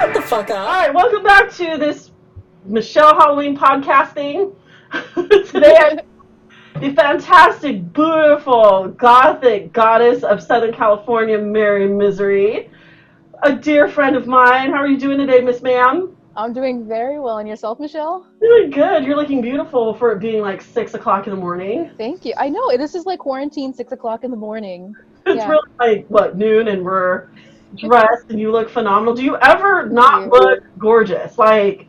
Shut the fuck All up. right, welcome back to this Michelle Halloween podcasting. Today, I'm the fantastic, beautiful, gothic goddess of Southern California, Mary Misery, a dear friend of mine. How are you doing today, Miss Ma'am? I'm doing very well. And yourself, Michelle? Doing good. You're looking beautiful for it being like six o'clock in the morning. Thank you. I know this is like quarantine, six o'clock in the morning. It's Yeah. really like what noon, and we're dressed, and you look phenomenal. Do you ever not look gorgeous? Like,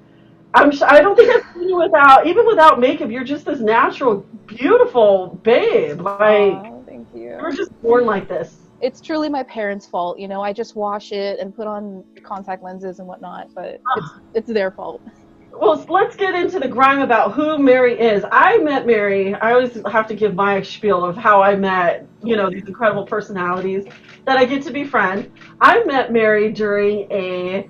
I'm. sh- I don't think I've seen you without, even without makeup. You're just this natural, beautiful babe. Like, Aw, thank you you. were just born like this. It's truly my parents' fault. You know, I just wash it and put on contact lenses and whatnot, but ah. it's it's their fault. Well, let's get into the grime about who Mary is. I met Mary. I always have to give my spiel of how I met, you know, these incredible personalities that I get to befriend. I met Mary during a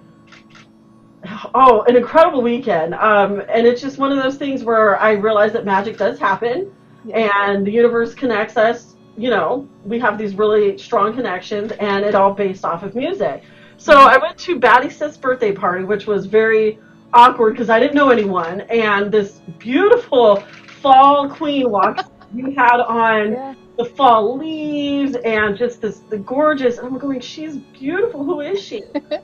oh, an incredible weekend. Um, and it's just one of those things where I realize that magic does happen, and the universe connects us. You know, we have these really strong connections, and it all based off of music. So I went to Batty Sith's birthday party, which was very awkward because I didn't know anyone, and this beautiful fall queen walked. you had on Yeah. The fall leaves and just this the gorgeous. I'm going, she's beautiful. Who is she?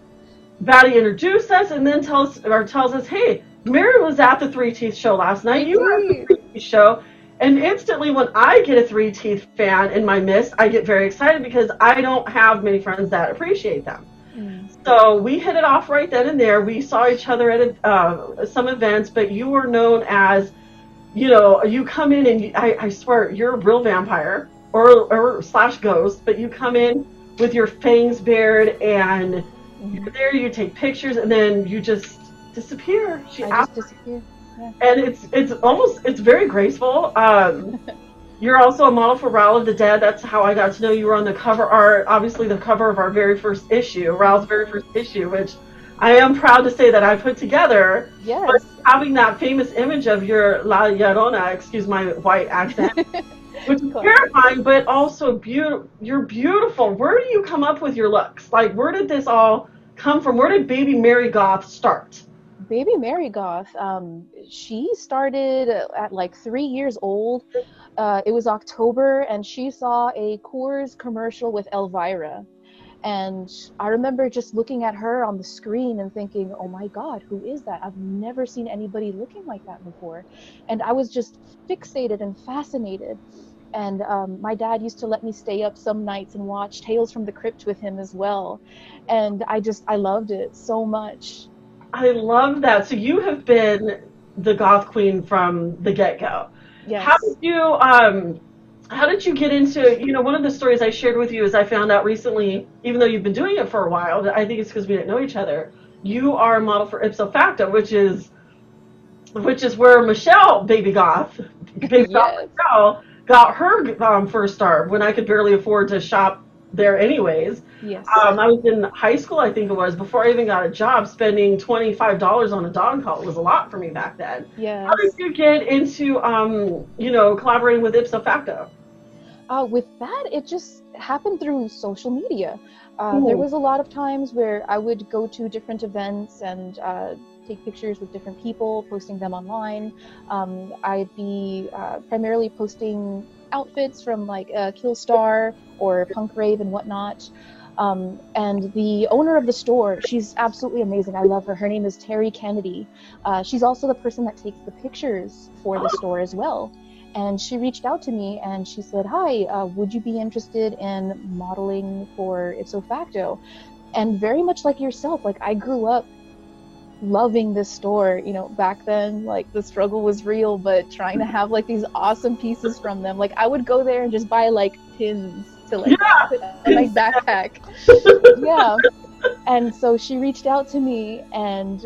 Batty introduced us and then tells or tells us, hey, Mary was at the Three Teeth show last night. You were at the Three Teeth show. And instantly, when I get a Three Teeth fan in my midst, I get very excited because I don't have many friends that appreciate them. Mm. So we hit it off right then and there. We saw each other at uh, some events, but you were known as, you know, you come in and you, I, I swear you're a real vampire or, or slash ghost, but you come in with your fangs bared and you're there. You take pictures and then you just disappear. She I just disappeared. and it's it's almost it's very graceful. Um, you're also a model for Raul of the Dead. That's how I got to know you. Were on the cover art, obviously the cover of our very first issue, Raul's very first issue, which I am proud to say that I put together. Yes. Having that famous image of your La Llorona, excuse my white accent, which is terrifying, but also beautiful. You're beautiful. Where do you come up with your looks? Like, where did this all come from? Where did Baby Mary Goth start? Baby Mary Goth, um, she started at like three years old. Uh, it was October, and she saw a Coors commercial with Elvira. And I remember just looking at her on the screen and thinking, oh my God, who is that? I've never seen anybody looking like that before. And I was just fixated and fascinated. And um, my dad used to let me stay up some nights and watch Tales from the Crypt with him as well. And I just, I loved it so much. I love that. So you have been the goth queen from the get go. Yes. How did you um how did you get into you know one of the stories I shared with you is I found out recently, even though you've been doing it for a while, I think it's because we didn't know each other. You are a model for Ipso Facto, which is which is where Michelle Baby Goth Baby Goth Michelle got her um, first start when I could barely afford to shop there anyways. Yes. Um, I was in high school, I think it was, before I even got a job, spending twenty five dollars on a dog collar was a lot for me back then. yeah How did you get into, um, you know, collaborating with Ipso Facto? Uh, with that, it just happened through social media. Uh, there was a lot of times where I would go to different events and uh, take pictures with different people, posting them online. Um, I'd be uh, primarily posting outfits from like uh, Killstar or Punk Rave and whatnot. Um, and the owner of the store, she's absolutely amazing. I love her. Her name is Terry Kennedy. Uh, she's also the person that takes the pictures for the store as well. And she reached out to me and she said, Hi, uh, would you be interested in modeling for Ipso Facto? And very much like yourself, like I grew up loving this store. You know, back then, like the struggle was real, but trying to have like these awesome pieces from them. Like I would go there and just buy like pins to like Yeah. put in my backpack. yeah. And so she reached out to me and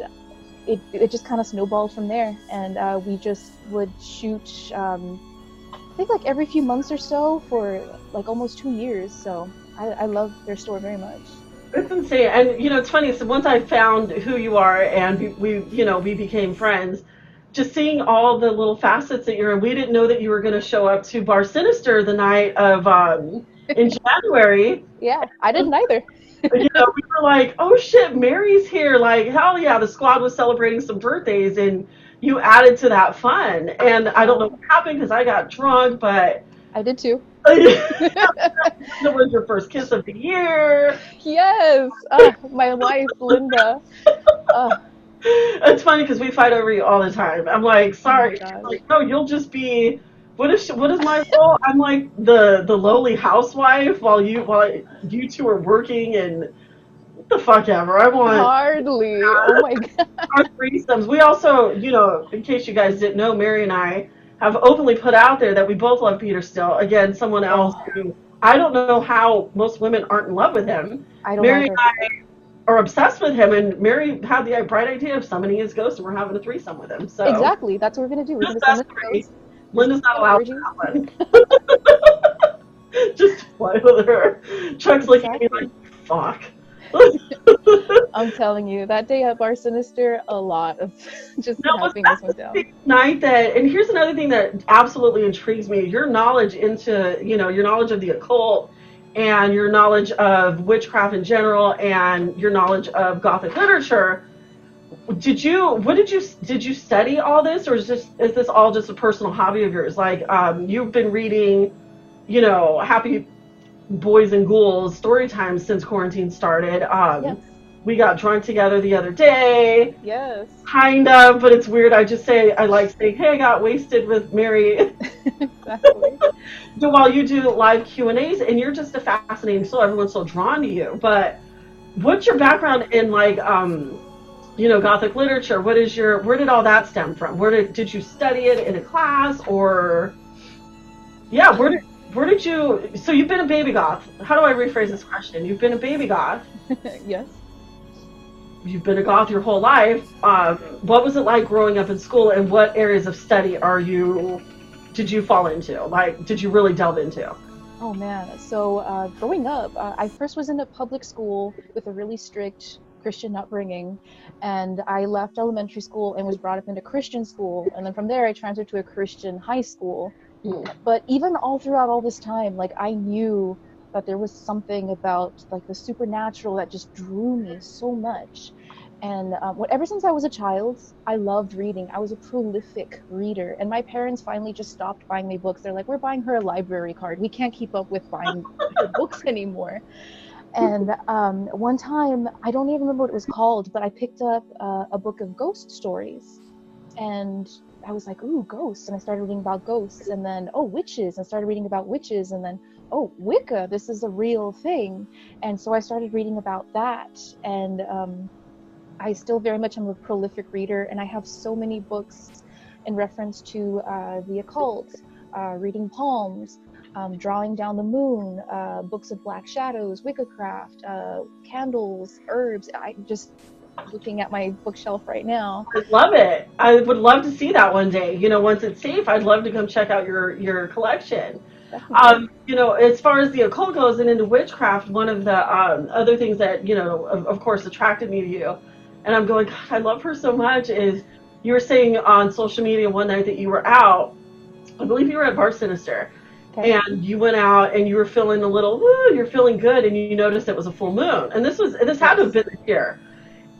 it, it just kind of snowballed from there. And uh, we just would shoot, um, I think like every few months or so for like almost two years. So I, I love their store very much. It's insane, and you know, it's funny. So once I found who you are, and we, we you know, we became friends. Just seeing all the little facets that you're in, we didn't know that you were going to show up to Bar Sinister the night of um, in January. Yeah, I didn't either. you know, we were like, oh shit, Mary's here. Like, hell yeah, the squad was celebrating some birthdays and you added to that fun. And I don't know what happened because I got drunk, but. I did too. it was your first kiss of the year. Yes. Uh, my wife, Linda. Uh. It's funny because we fight over you all the time. I'm like, sorry. Oh like, no, you'll just be what is she, what is my role? I'm like the the lowly housewife while you while you two are working and the fuck ever. I want hardly. Oh my god. Our threesomes. We also, you know, in case you guys didn't know, Mary and I have openly put out there that we both love Peter Steele. Again, someone else who I don't know how most women aren't in love with him. I don't Mary and I are obsessed with him, and Mary had the bright idea of summoning his ghost, and we're having a threesome with him. So exactly, that's what we're gonna do. We're gonna summon Linda's not allowed to that one. Just play with her. Chuck's exactly. looking at me like, fuck. I'm telling you, that day at Bar Sinister, a lot of just no, helping this one down. Night that, and here's another thing that absolutely intrigues me: your knowledge into, you know, your knowledge of the occult, and your knowledge of witchcraft in general, and your knowledge of Gothic literature did you what did you did you study all this or is this is this all just a personal hobby of yours? Like um, you've been reading you know happy boys and ghouls story time since quarantine started. Um, yes. we got drunk together the other day. Yes. Kind of but it's weird. I just say i like saying hey i got wasted with mary. Exactly. While you do live q and a's and you're just a fascinating soul everyone's so drawn to you but what's your background in like um you know gothic literature what is your where did all that stem from? Where did did you study it in a class or? Yeah where did where did you so you've been a baby goth. How do i rephrase this question? You've been a baby goth. Yes. You've been a goth your whole life. Um, what was it like growing up in school and what areas of study are you did you fall into? Like did you really delve into? Oh man. So uh, growing up uh, i first was in a public school with a really strict Christian upbringing. And I left elementary school and was brought up into Christian school. And then from there, I transferred to a Christian high school. Mm. But even all throughout all this time, like I knew that there was something about like the supernatural that just drew me so much. And um, ever since I was a child, I loved reading. I was a prolific reader, and my parents finally just stopped buying me books. They're like, "We're buying her a library card. We can't keep up with buying books anymore." And um, one time, I don't even remember what it was called, but I picked up uh, a book of ghost stories. And I was like, ooh, ghosts. And I started reading about ghosts. And then, oh, witches. I started reading about witches. And then, oh, Wicca, this is a real thing. And so I started reading about that. And um, I still very much am a prolific reader. And I have so many books in reference to uh, the occult, uh, reading palms, um, drawing down the moon, uh, books of black shadows, Wiccacraft, uh, candles, herbs. I just looking at my bookshelf right now. I love it. I would love to see that one day. You know, once it's safe, I'd love to come check out your your collection. Um, you know, as far as the occult goes and into witchcraft, one of the um, other things that you know, of, of course, attracted me to you, and I'm going, God, I love her so much. Is you were saying on social media one night that you were out. I believe you were at Bar Sinister Okay. And you went out and you were feeling a little, woo, you're feeling good, and you noticed it was a full moon. And this was this had to have been this year.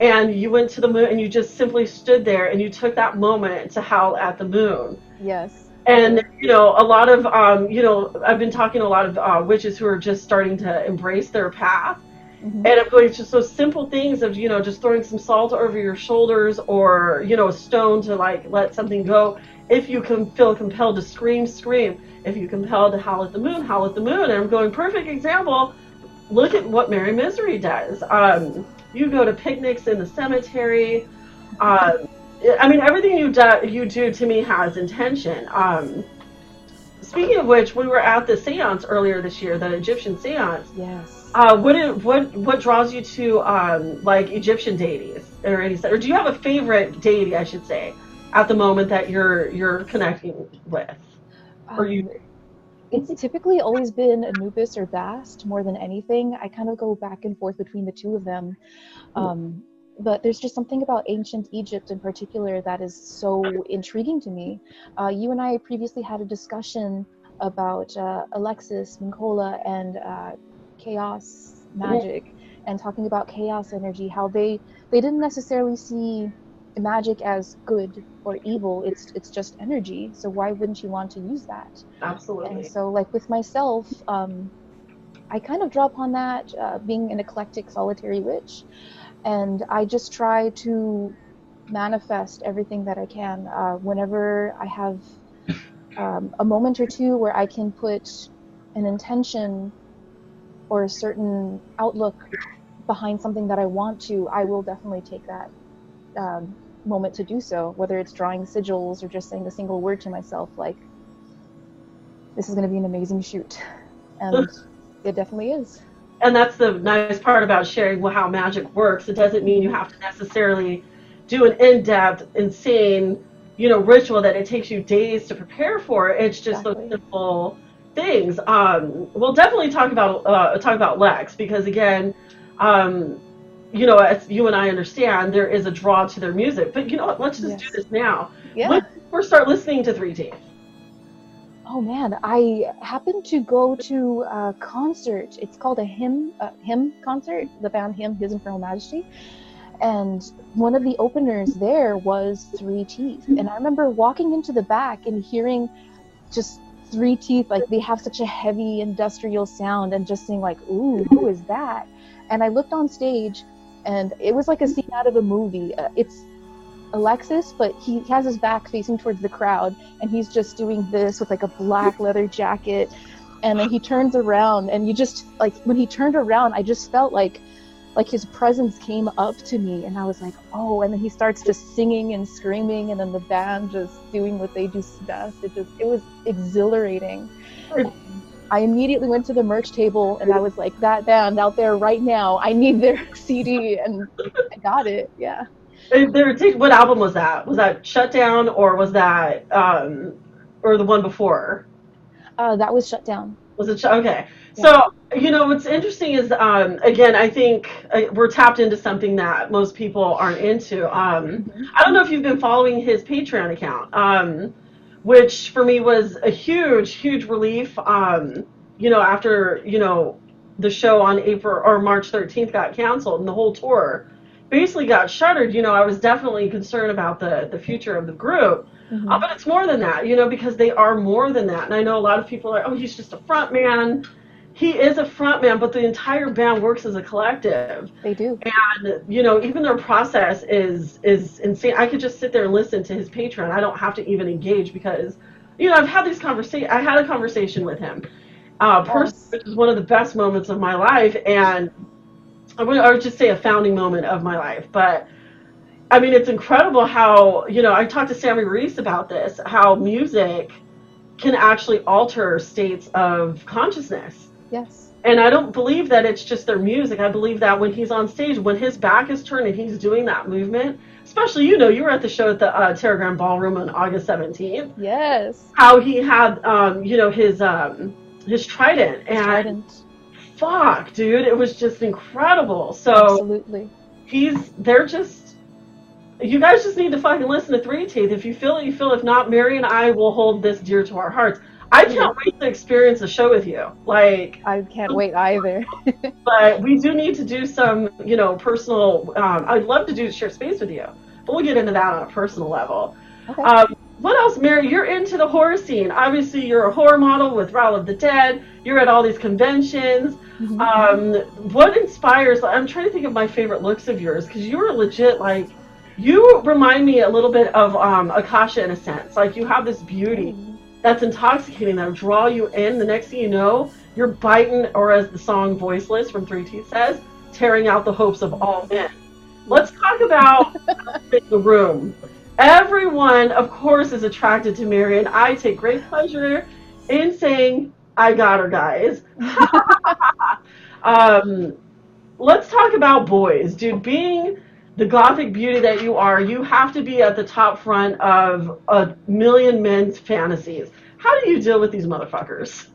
And you went to the moon and you just simply stood there and you took that moment to howl at the moon. Yes. And you know, a lot of um, you know, I've been talking to a lot of uh, witches who are just starting to embrace their path. Mm-hmm. And I'm going to so simple things of you know just throwing some salt over your shoulders or you know a stone to like let something go. If you can feel compelled to scream, scream if you compel to howl at the moon, howl at the moon. And I'm going, perfect example. Look at what Mary Misery does. Um, you go to picnics in the cemetery. Um, I mean, everything you do, you do to me has intention. Um, speaking of which, we were at the seance earlier this year, the Egyptian seance. Yes. Uh, what what what draws you to um, like Egyptian deities or any or do you have a favorite deity I should say at the moment that you're you're connecting with? Or you? Um, it's typically always been Anubis or Bast more than anything. I kind of go back and forth between the two of them. Um, but there's just something about ancient Egypt in particular that is so intriguing to me. Uh, you and I previously had a discussion about uh, Alexis, Mincolla, and uh, chaos magic. and talking about chaos energy, how they they didn't necessarily see magic as good or evil. It's it's just energy. So why wouldn't you want to use that? Absolutely. And so, like with myself, um, I kind of draw upon that, uh, being an eclectic solitary witch, and I just try to manifest everything that I can. Uh, whenever I have um, a moment or two where I can put an intention or a certain outlook behind something that I want to, I will definitely take that um, moment to do so, whether it's drawing sigils or just saying a single word to myself, like, this is going to be an amazing shoot. And it definitely is. And that's the nice part about sharing how magic works. It doesn't mean you have to necessarily do an in-depth, insane, you know, ritual that it takes you days to prepare for. It's just Exactly. those simple things. Um, we'll definitely talk about uh, talk about Lex because again, um, you know, as you and I understand, there is a draw to their music. But you know what? Let's just do this now. Yeah. You first start listening to Three Teeth? Oh man, I happened to go to a concert. It's called a HIM uh, HIM concert. The band HIM, His Infernal Majesty, and one of the openers there was Three Teeth. And I remember walking into the back and hearing just Three Teeth. Like they have such a heavy industrial sound, and just saying like, "Ooh, who is that?" And I looked on stage, and it was like a scene out of a movie. Uh, it's Alexis, but he has his back facing towards the crowd, and he's just doing this with like a black leather jacket. And then he turns around, and you just like when he turned around, I just felt like like his presence came up to me, and I was like, oh. And then he starts just singing and screaming, and then the band just doing what they do best. It just it was exhilarating. I immediately went to the merch table, and I was like, that band out there right now, I need their CD, and I got it. Yeah. What album was that? Was that Shutdown or was that um, or the one before? Uh, that was shut down. Was it Sh- okay? So you know what's interesting is um, again I think uh, we're tapped into something that most people aren't into. Um, I don't know if you've been following his Patreon account, um, which for me was a huge, huge relief. Um, you know, after you know the show on April or March 13th got canceled and the whole tour basically got shuttered. You know, I was definitely concerned about the the future of the group. Mhm. Uh, but it's more than that, you know, because they are more than that. And I know a lot of people are oh, he's just a front man. He is a front man, but the entire band works as a collective. They do. And you know, even their process is is insane. I could just sit there and listen to his Patreon. I don't have to even engage because, you know, I've had these conversation. I had a conversation with him, uh, personally, which was one of the best moments of my life, and I would, I would just say a founding moment of my life. But I mean, it's incredible how you know. I talked to Sammy Reese about this. How music can actually alter states of consciousness. Yes. And I don't believe that it's just their music. I believe that when he's on stage, when his back is turned and he's doing that movement, especially, you know, you were at the show at the uh, Teragram Ballroom on August 17th, Yes. how he had, um, you know, his um, his trident. And Trident. fuck, dude, it was just incredible. So Absolutely. he's, they're just, you guys just need to fucking listen to Three Teeth. If you feel it, you feel. If not, Mary and I will hold this dear to our hearts. I can't wait to experience the show with you. Like, I can't wait either. but we do need to do some, you know, personal. Um, I'd love to do share space with you, but we'll get into that on a personal level. Okay. Um, what else, Mary? You're into the horror scene. Obviously, you're a horror model with Raul of the Dead. You're at all these conventions. Mhm. Um, what inspires? I'm trying to think of my favorite looks of yours because you are legit like. You remind me a little bit of um, Akasha in a sense. Like you have this beauty that's intoxicating that'll draw you in. The next thing you know, you're biting, or as the song Voiceless from Three Teeth says, tearing out the hopes of all men. Let's talk about the room. Everyone, of course, is attracted to Mary, and I take great pleasure in saying, I got her, guys. um, let's talk about boys. Dude, being the gothic beauty that you are, you have to be at the top front of a million men's fantasies. How do you deal with these motherfuckers?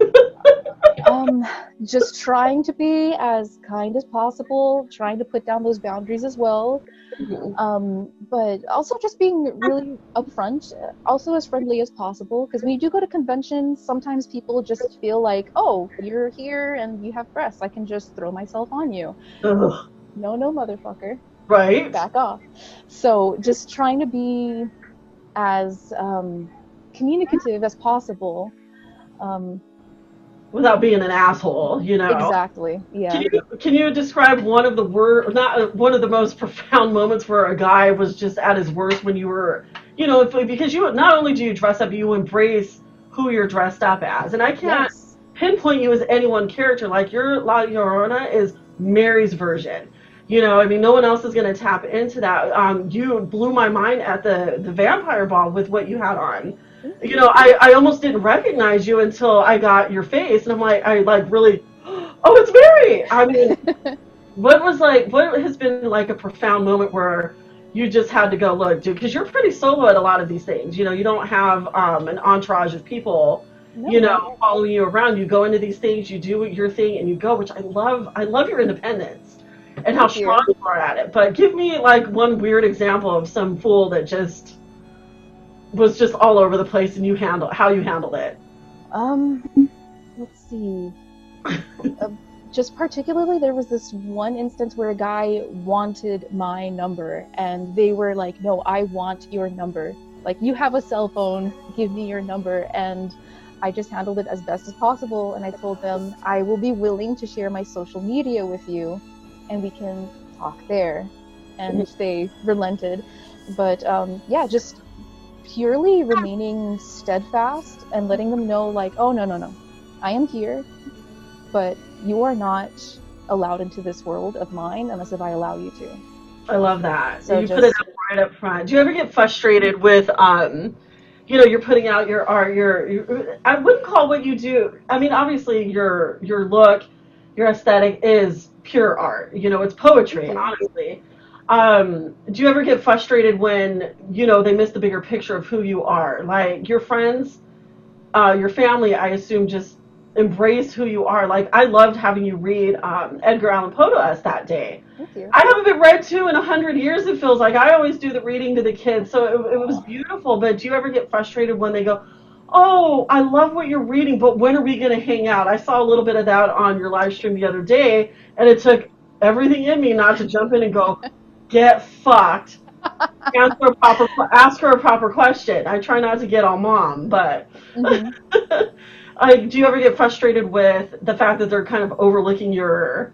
um, just trying to be as kind as possible, trying to put down those boundaries as well. Mhm. Um, but also just being really upfront, also as friendly as possible. Because when you do go to conventions, sometimes people just feel like, oh, you're here and you have breasts. I can just throw myself on you. Ugh. No, no, motherfucker. Right? back off. So just trying to be as um, communicative as possible. Um, Without being an asshole, you know. Exactly. Yeah. Can you, can you describe one of the wor- not uh, one of the most profound moments where a guy was just at his worst when you were, you know, if, because you not only do you dress up, you embrace who you're dressed up as, and I can't Yes. pinpoint you as any one character. Like your La Llorona is Mary's version. You know, I mean, no one else is going to tap into that. Um, you blew my mind at the the vampire ball with what you had on. You know, I, I almost didn't recognize you until I got your face, and I'm like, I like really, oh, it's Mary. I mean, what was like, what has been like a profound moment where you just had to go look, dude, because you're pretty solo at a lot of these things. You know, you don't have um, an entourage of people No, you know, following you around. You go into these things, you do your thing, and you go, which I love. I love your independence and how strong you are at it. But give me like one weird example of some fool that just was just all over the place, and you handle how you handled it. Um, let's see. uh, just particularly, there was this one instance where a guy wanted my number, and they were like, "No, I want your number. Like, you have a cell phone. Give me your number." And I just handled it as best as possible, and I told them I will be willing to share my social media with you, and we can talk there. And they relented, but um, yeah, just purely remaining steadfast and letting them know like oh no no no i am here but you are not allowed into this world of mine unless if i allow you to I love that. So you put it up right up front. Do you ever get frustrated with, um, you know, you're putting out your art, your, your, I wouldn't call what you do. I mean, obviously your your look, your aesthetic is pure art. You know, it's poetry, honestly. Um, do you ever get frustrated when you know they miss the bigger picture of who you are? Like your friends, uh, your family, I assume, just embrace who you are. Like I loved having you read um, Edgar Allan Poe to us that day. I haven't been read to in a hundred years. It feels like I always do the reading to the kids, so it, it was beautiful. But do you ever get frustrated when they go, "Oh, I love what you're reading, but when are we going to hang out?" I saw a little bit of that on your live stream the other day, and it took everything in me not to jump in and go, "Get fucked." Answer a proper, ask her a proper question. I try not to get all mom, but Mhm. like, do you ever get frustrated with the fact that they're kind of overlooking your,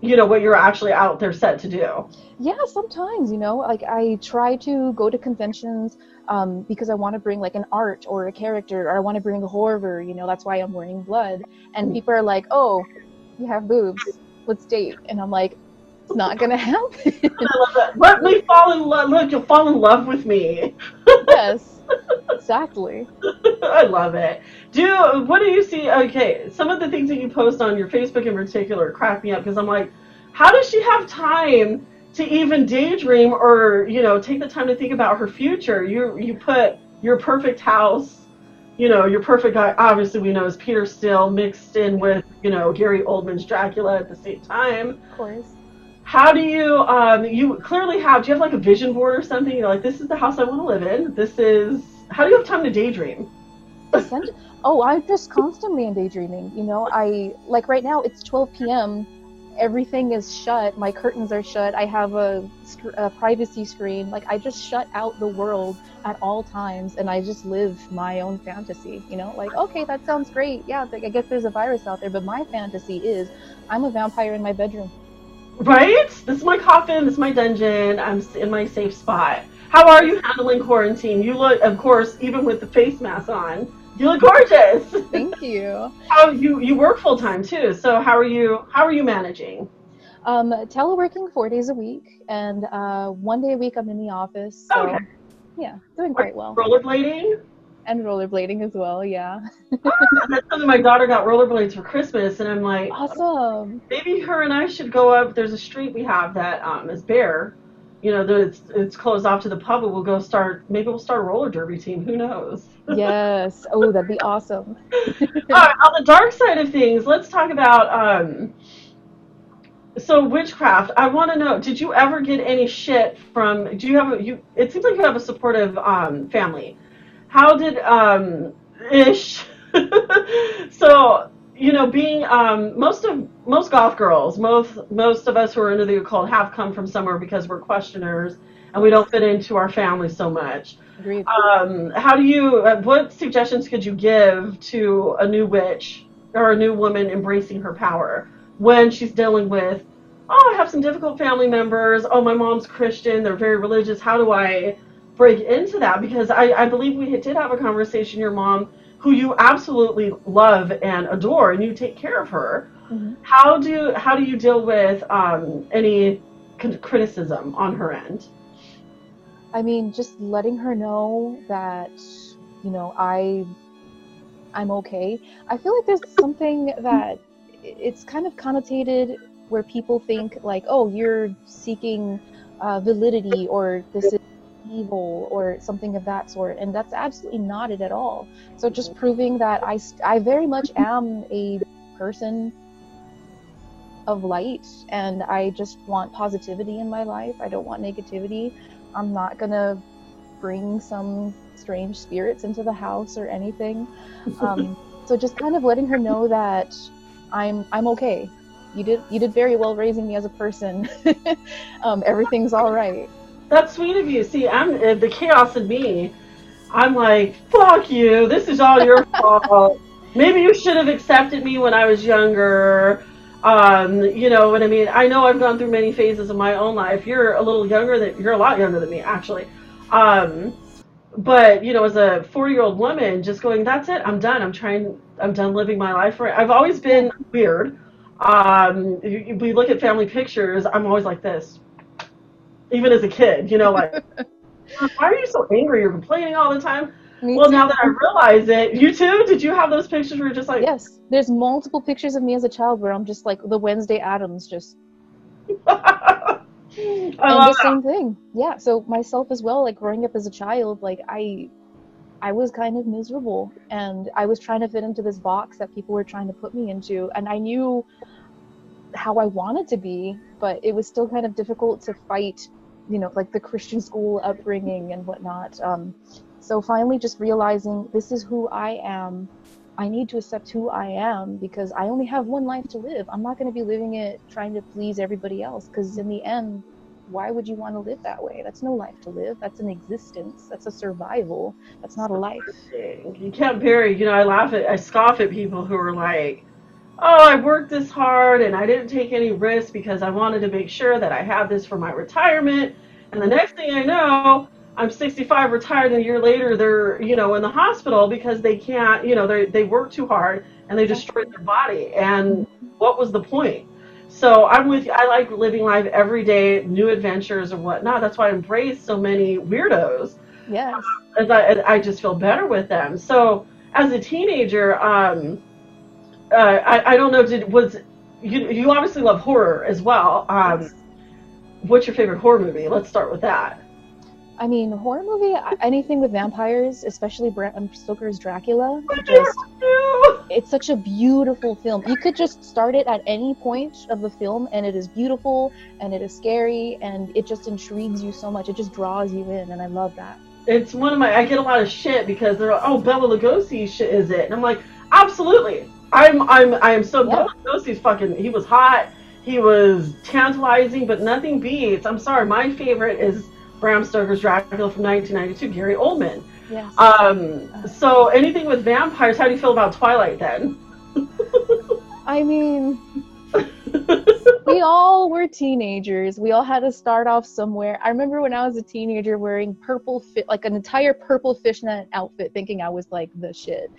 you know, what you're actually out there set to do? yeah sometimes you know like i try to go to conventions um, because i want to bring like an art or a character or i want to bring a horror you know that's why i'm wearing blood and people are like oh you have boobs let's date and i'm like it's not gonna happen I love that. Let me fall in love. Look, you'll fall in love with me. yes exactly I love it. Do what do you see? Okay, some of the things that you post on your Facebook in particular crack me up because I'm like, how does she have time to even daydream or you know take the time to think about her future? You you put your perfect house, you know your perfect guy. Obviously, we know is Peter Steele mixed in with you know Gary Oldman's Dracula at the same time. of course How do you um you clearly have do you have like a vision board or something? You're like, this is the house I want to live in. This is how do you have time to daydream? Oh i'm just constantly in daydreaming you know? I like right now it's 12 p.m everything is shut. My curtains are shut. I have a, a privacy screen. Like i just shut out the world at all times and i just live my own fantasy you know? Like okay that sounds great. Yeah i guess there's a virus out there but my fantasy is i'm a vampire in my bedroom Right? This is my coffin. This is my dungeon. I'm in my safe spot. How are you handling quarantine? You look, of course, even with the face mask on, you look gorgeous. thank you How you you work full time too? So how are you? How are you managing? um teleworking four days a week and uh one day a week i'm in the office so Okay. yeah doing quite well Rollerblading. And rollerblading as well. Yeah, That's something my daughter got rollerblades for Christmas, and I'm like, awesome. maybe her and I should go up. There's a street we have that um, is bare, you know, that it's it's closed off to the public, we'll go start. Maybe we'll start a roller derby team. Who knows? yes. Oh, that'd be awesome. All right, on the dark side of things, let's talk about. Um, so witchcraft. I want to know. Did you ever get any shit from? Do you have a you? It seems like you have a supportive um, family. How did um, ish? so you know, being um, most of most goth girls, most most of us who are into the occult have come from somewhere because we're questioners and we don't fit into our family so much. Agreed. Um, how do you? Uh, what suggestions could you give to a new witch or a new woman embracing her power when she's dealing with? Oh, I have some difficult family members. Oh, my mom's Christian. They're very religious. How do I break into that? Because I, I believe we did have a conversation. Your mom who you absolutely love and adore, and you take care of her. Mm-hmm. How do how do you deal with um, any criticism on her end? I mean, just letting her know that you know I I'm okay. I feel like there's something that it's kind of connotated where people think like, oh, you're seeking uh, validity or this is evil or something of that sort and that's absolutely not it at all. So just proving that i i very much am a person of light and i just want positivity in my life. I don't want negativity. I'm not gonna bring some strange spirits into the house or anything. Um, so just kind of letting her know that i'm i'm okay. You did you did very well raising me as a person. Um, everything's all right that's sweet of you. See, I'm uh, the chaos in me. I'm like, fuck you. This is all your fault. Maybe you should have accepted me when I was younger. Um, you know what I mean? I know I've gone through many phases of my own life. You're a little younger than you're a lot younger than me, actually. Um, but you know, as a 40 year old woman, just going, that's it. I'm done. I'm trying. I'm done living my life. Right. I've always been weird. Um, we look at family pictures. I'm always like this even as a kid, you know, like, why are you so angry? You're complaining all the time. Me well, too. now that I realize it, you too? Did you have those pictures where you're just like. Yes, there's multiple pictures of me as a child where I'm just like the Wednesday Addams, just. I and love the same thing. Yeah, so myself as well, like growing up as a child, like I. I was kind of miserable and I was trying to fit into this box that people were trying to put me into. And I knew how I wanted to be, but it was still kind of difficult to fight you know, like the Christian school upbringing and whatnot. Um, so finally, just realizing this is who I am. I need to accept who I am because I only have one life to live. I'm not going to be living it trying to please everybody else because in the end, why would you want to live that way? That's no life to live. That's an existence. That's a survival. That's not a life. You can't bury, you know, I laugh at, I scoff at people who are like, oh, I worked this hard and I didn't take any risks because I wanted to make sure that I had this for my retirement. And the next thing I know, I'm 65, retired, and a year later they're, you know, in the hospital because they can't, you know, they they work too hard and they destroyed their body. And what was the point? So I'm with you. I like living life every day, new adventures and whatnot. That's why I embrace so many weirdos. Yes. As I, I just feel better with them. So as a teenager, um, uh, I, I don't know, did was you you obviously love horror as well. Um, yes. What's your favorite horror movie? Let's start with that. I mean, horror movie, anything with vampires, especially Bram Stoker's Dracula. Just, it's such a beautiful film. You could just start it at any point of the film, and it is beautiful, and it is scary, and it just intrigues you so much. It just draws you in, and I love that. It's one of my. I get a lot of shit because they're like, oh, Bela Lugosi shit is it? And I'm like, absolutely. I'm I'm I am so yeah. Lugosi's fucking. He was hot. He was tantalizing, but nothing beats. I'm sorry, my favorite is Bram Stoker's Dracula from 1992, Gary Oldman. Yes. Um. So anything with vampires, how do you feel about Twilight then? I mean, we all were teenagers. We all had to start off somewhere. I remember when I was a teenager wearing purple fit, like an entire purple fishnet outfit, thinking I was like the shit.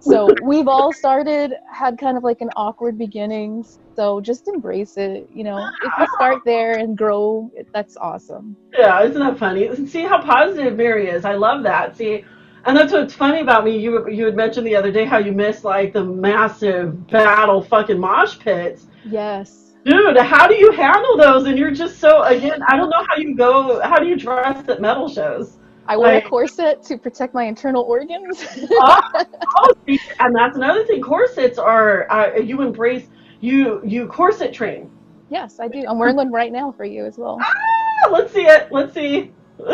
So we've all started, had kind of like an awkward beginnings. So just embrace it. You know, if you start there and grow, that's awesome. Yeah, isn't that funny? See how positive Mary is. I love that. See, and that's what's funny about me. You you had mentioned the other day how you miss like the massive battle fucking mosh pits. Yes. Dude, how do you handle those? And you're just so again, I don't know how you go. How do you dress at metal shows? I wear Like- a corset to protect my internal organs. oh, oh, and that's another thing. Corsets are uh, you embrace you you corset train. yes, I do. I'm wearing one right now for you as well. Ah, let's see it. Let's see.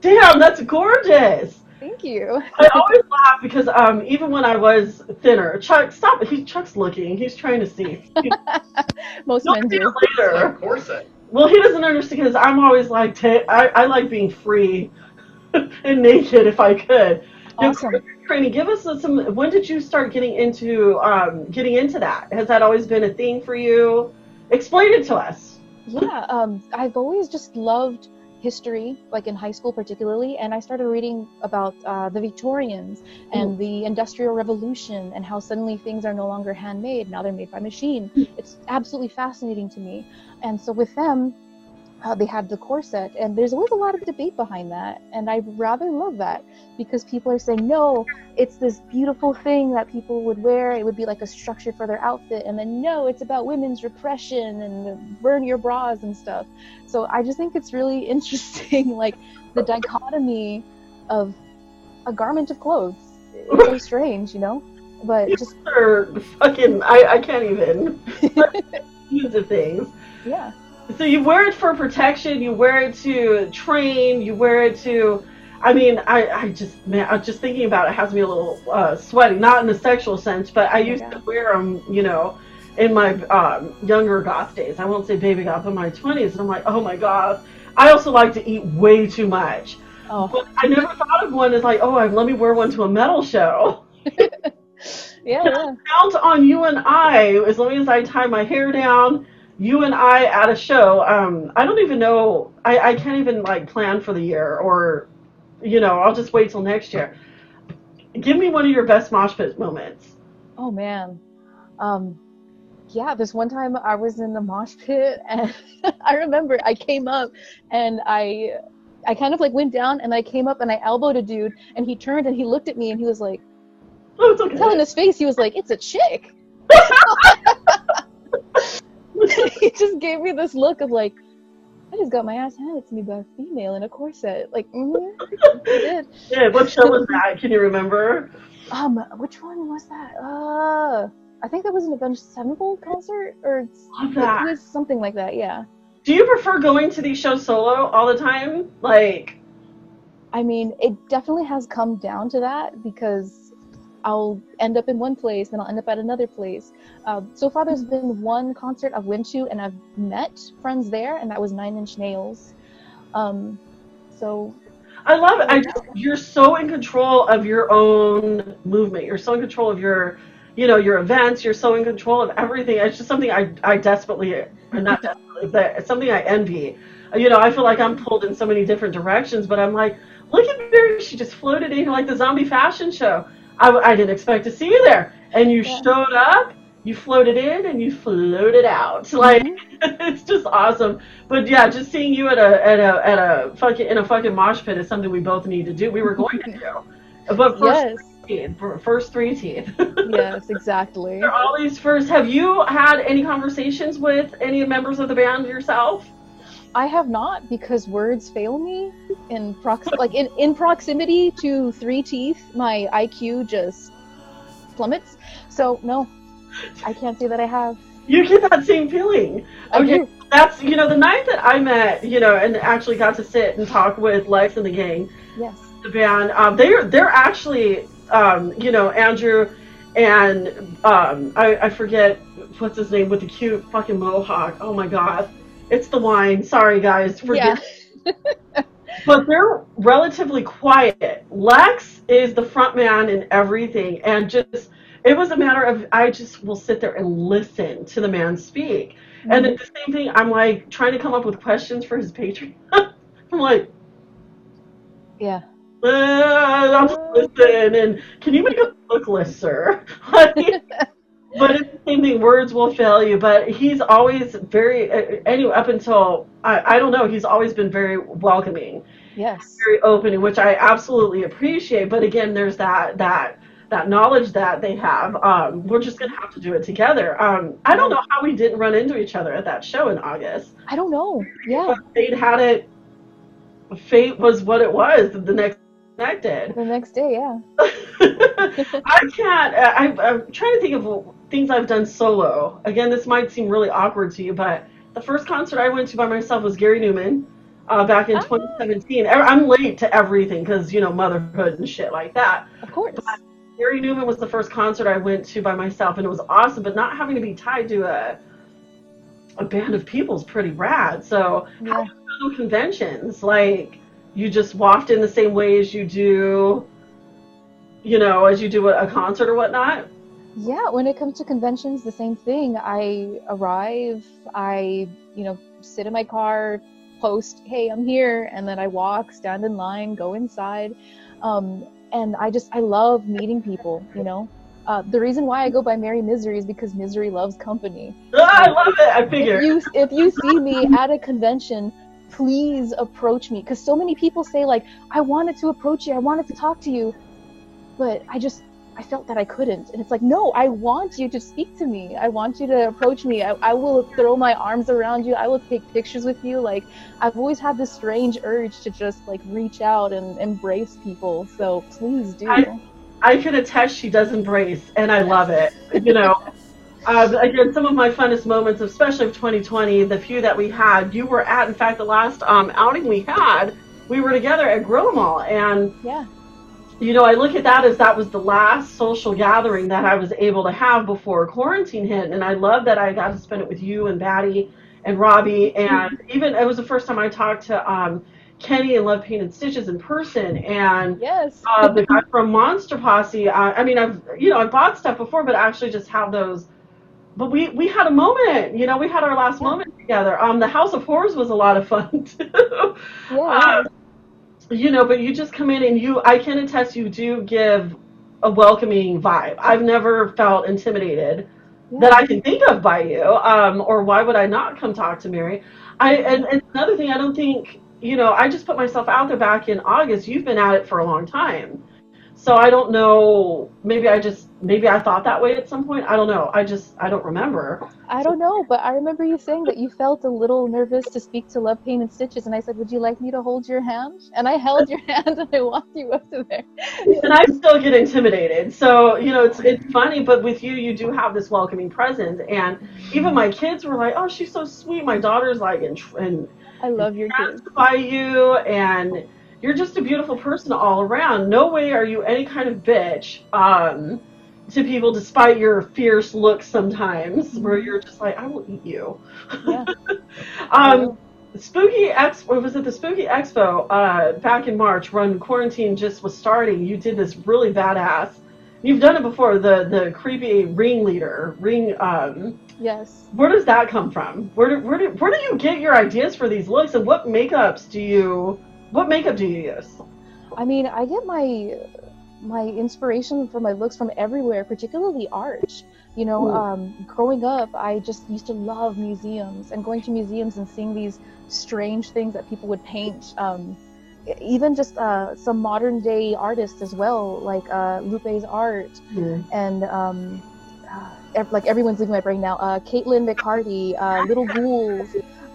Damn, that's gorgeous. Thank you. I always laugh because um, even when I was thinner, Chuck, stop it. He, Chuck's looking. He's trying to see. Most You'll men see it do. It's later. like corset. Well, he doesn't understand because I'm always like, ta I, I like being free and naked if I could. Now, Awesome. Training, give us some. When did you start getting into um, getting into that? Has that always been a thing for you? Explain it to us. Yeah, um, I've always just loved history, like in high school particularly, and I started reading about uh, the Victorians and the Industrial Revolution and how suddenly things are no longer handmade, now they're made by machine. It's absolutely fascinating to me. And so with them, uh, they had the corset, and there's always a lot of debate behind that, and I rather love that because people are saying, no, it's this beautiful thing that people would wear. It would be like a structure for their outfit, and then no, it's about women's repression and burn your bras and stuff. So I just think it's really interesting, like the dichotomy of a garment of clothes. It's so strange, you know. But just Or fucking, I, I can't even. Tons of things. yeah, So you wear it for protection. You wear it to train. You wear it to. I mean, I, I just man, I'm just thinking about it has me a little uh, sweaty. Not in a sexual sense, but I used to wear them. You know, in my um, younger goth days. I won't say baby goth, in my 20s, and I'm like, oh my god. I also like to eat way too much. oh But I never thought of one as like, oh, let me wear one to a metal show. yeah, yeah. count on you and I as long as I tie my hair down. You and I at a show. Um, I don't even know. I, I can't even like plan for the year, or you know, I'll just wait till next year. Give me one of your best mosh pit moments. Oh man. Um yeah, this one time I was in the mosh pit and I remember I came up and I I kind of like went down and I came up and I elbowed a dude and he turned and he looked at me and he was like Oh, it's okay. telling his face he was like, It's a chick. he just gave me this look of like I just got my ass handed to me by a female in a corset. Like, mm-hmm, did. yeah, what show was that? Can you remember? Um, which one was that? Uh, I think that was an Avenged Sevenfold concert, or it was something like that. Yeah. Do you prefer going to these shows solo all the time? Like, I mean, it definitely has come down to that because I'll end up in one place, then I'll end up at another place. Uh, so far, there's been one concert I've went to, and I've met friends there, and that was Nine Inch Nails. Um, so I love it. I just, you're so in control of your own movement. You're so in control of your, you know, your events. You're so in control of everything. It's just something I, I desperately, not desperately, but it's something I envy. You know, I feel like I'm pulled in so many different directions, but I'm like, look at Mary. She just floated in here like the zombie fashion show. I, I didn't expect to see you there. And you Yeah. showed up, you floated in, and you floated out. Like, mm-hmm. it's just awesome. But yeah, just seeing you at a at a at a fucking in a fucking mosh pit is something we both need to do. We were going to do, but first yes, teeth, first three teeth. yes, exactly. They're all these first. Have you had any conversations with any members of the band yourself? I have not because words fail me in prox like in, in proximity to three teeth, my IQ just plummets. So no, I can't say that I have. You get that same feeling. Okay. That's you know the night that I met you know and actually got to sit and talk with Lex and the gang. Yes. the band. Um, they're they're actually um, you know Andrew and um, I, I forget what's his name with the cute fucking mohawk. Oh my god, it's the wine. Sorry guys, Yeah. But they're relatively quiet. Lex is the front man in everything, and just it was a matter of I just will sit there and listen to the man speak. And at the same thing, I'm like trying to come up with questions for his Patreon. I'm like, Yeah. uh, I'm just listen, and can you make a book list, sir? Like, but it's the same thing. Words will fail you. But he's always very uh, anyway. Up until I, I don't know, he's always been very welcoming, Yes. very open, which I absolutely appreciate. But again, there's that that that knowledge that they have. Um, we're just gonna have to do it together. Um, I don't know how we didn't run into each other at that show in August. I don't know. Yeah. But fate had it. Fate was what it was. The next connected. The next day, yeah. I can't. I, I'm trying to think of things I've done solo. Again, this might seem really awkward to you, but the first concert I went to by myself was Gary Numan uh, back in Ah. 2017. I- I'm late to everything because you know motherhood and shit like that. Of course. But Gary Numan was the first concert I went to by myself, and it was awesome. But not having to be tied to a a band of people is pretty rad. So how Yeah. do you conventions? Like you just waft in the same way as you do, you know, as you do a concert or whatnot. Yeah, when it comes to conventions, the same thing. I arrive, I, you know, sit in my car, post, hey, I'm here, and then I walk, stand in line, go inside. Um, and I just, I love meeting people, you know. Uh, the reason why I go by Mary Misery is because misery loves company. Ah, I love it. I figure. If you, if you see me at a convention, please approach me. Because so many people say, like, I wanted to approach you, I wanted to talk to you, but I just, I felt that I couldn't. And it's like, no, I want you to speak to me. I want you to approach me. I, I will throw my arms around you. I will take pictures with you. Like, I've always had this strange urge to just, like, reach out and embrace people. So please do. I- I can attest she does embrace, and I love it. You know, uh, again, some of my funnest moments, especially of 2020, the few that we had, you were at. In fact, the last um, outing we had, we were together at Gorilla Mall, and yeah. You know, I look at that as that was the last social gathering that I was able to have before quarantine hit, and I love that I got to spend it with you and Batty and Robbie, and even it was the first time I talked to um, Kenny and Love Pain and Stitches in person, and Yes. uh, the guy from Monster Posse. Uh, I mean, I've you know I bought stuff before, but I actually just have those. But we we had a moment, you know, we had our last Yeah. moment together. Um, the House of Horrors was a lot of fun too. yeah. Um, you know, but you just come in and you, I can attest, you do give a welcoming vibe. I've never felt intimidated yeah. that I can think of by you. Um, or why would I not come talk to Mary? I and, and another thing, I don't think you know. I just put myself out there back in August. You've been at it for a long time, so I don't know. Maybe I just maybe I thought that way at some point. I don't know. I just I don't remember. I don't know, but I remember you saying that you felt a little nervous to speak to Love Pain and Stitches, and I said, "Would you like me to hold your hand?" And I held your hand and I walked you up to there. and I still get intimidated. So you know, it's it's funny, but with you, you do have this welcoming presence, and even my kids were like, "Oh, she's so sweet." My daughter's like, and and I love your kids. by you, and you're just a beautiful person all around. No way are you any kind of bitch um, to people, despite your fierce looks sometimes, where you're just like, "I will eat you." Yeah. um, Spooky X, or was it the Spooky Expo uh, back in March when quarantine just was starting? You did this really badass. You've done it before. The the creepy ringleader ring. Um, Yes. where does that come from? Where do where do where do you get your ideas for these looks, and what makeups do you what makeup do you use? I mean, I get my my inspiration for my looks from everywhere, particularly art. You know, um, growing up, I just used to love museums and going to museums and seeing these strange things that people would paint. Um, even just uh, some modern day artists as well, like uh, Lupe's art and um, uh, ev- like everyone's leaving my brain now. Uh, Caitlin McCarty, uh, Little Ghouls,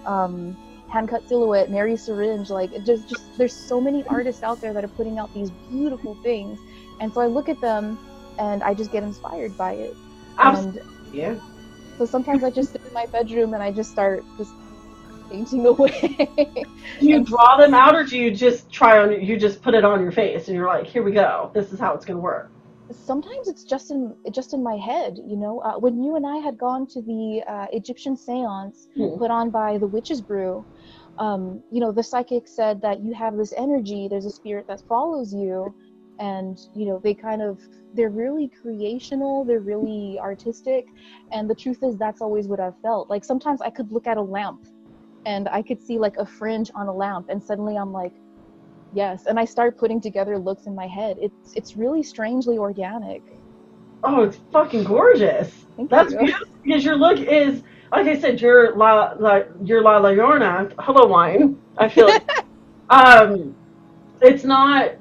um, Hand Cut Silhouette, Mary Syringe. Like it just, just there's so many artists out there that are putting out these beautiful things, and so I look at them and I just get inspired by it. Absolutely. And Yeah. so sometimes I just sit in my bedroom and I just start just painting away. Do you draw them out, or do you just try on? You just put it on your face, and you're like, "Here we go. This is how it's gonna work." sometimes it's just in just in my head you know uh, when you and i had gone to the uh, egyptian seance Hmm. put on by the witches brew um, you know the psychic said that you have this energy there's a spirit that follows you and you know they kind of they're really creational they're really artistic and the truth is that's always what i've felt like sometimes i could look at a lamp and i could see like a fringe on a lamp and suddenly i'm like yes and i start putting together looks in my head it's it's really strangely organic Oh, it's fucking gorgeous. Thank That's you. beautiful because your look is, like I said, you're La, La you're La Llorona. Hello, wine. I feel. like, um, it's not.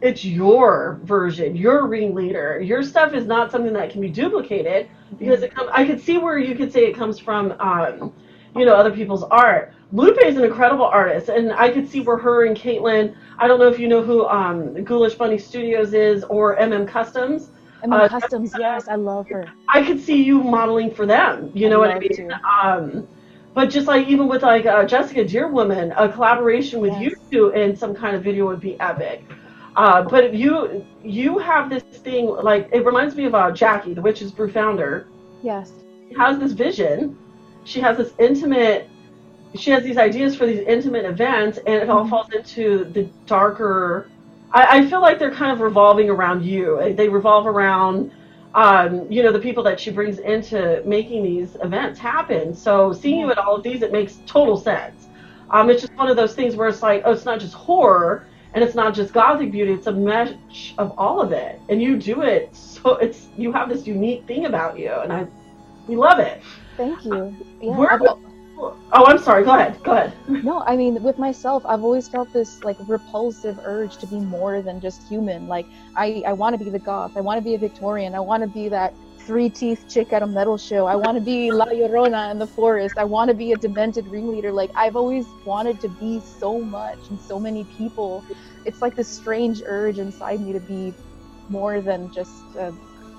it's your version, your ringleader. Your stuff is not something that can be duplicated because it comes. I could see where you could say it comes from, um, you know, other people's art. Lupe is an incredible artist, and I could see where her and Caitlin. I don't know if you know who um, Ghoulish Bunny Studios is or MM Customs. I mean, Uh, customs, yes, I love her. I could see you modeling for them. You know what I mean? to. Um, but just like even with like uh, Jessica Deerwoman, a collaboration with you two in some kind of video would be epic. Uh, but you you have this thing like it reminds me of uh, Jackie, the Witch's Brew founder. Yes. She has this vision. She has this intimate. She has these ideas for these intimate events, and it all Mhm. falls into the darker. I, I feel like they're kind of revolving around you. They revolve around, um, you know, the people that she brings into making these events happen. So seeing you at all of these, it makes total sense. Um, it's just one of those things where it's like, oh, it's not just horror and it's not just gothic beauty. It's a mesh of all of it, and you do it. So it's you have this unique thing about you, and I we love it. Thank you. Yeah. Where- I've al- Oh, I'm sorry. Go ahead. Go ahead. no, I mean, with myself, I've always felt this like repulsive urge to be more than just human. Like, I, I want to be the goth. I want to be a Victorian. I want to be that three teeth chick at a metal show. I want to be La Llorona in the forest. I want to be a demented ringleader. Like, I've always wanted to be so much and so many people. It's like this strange urge inside me to be more than just a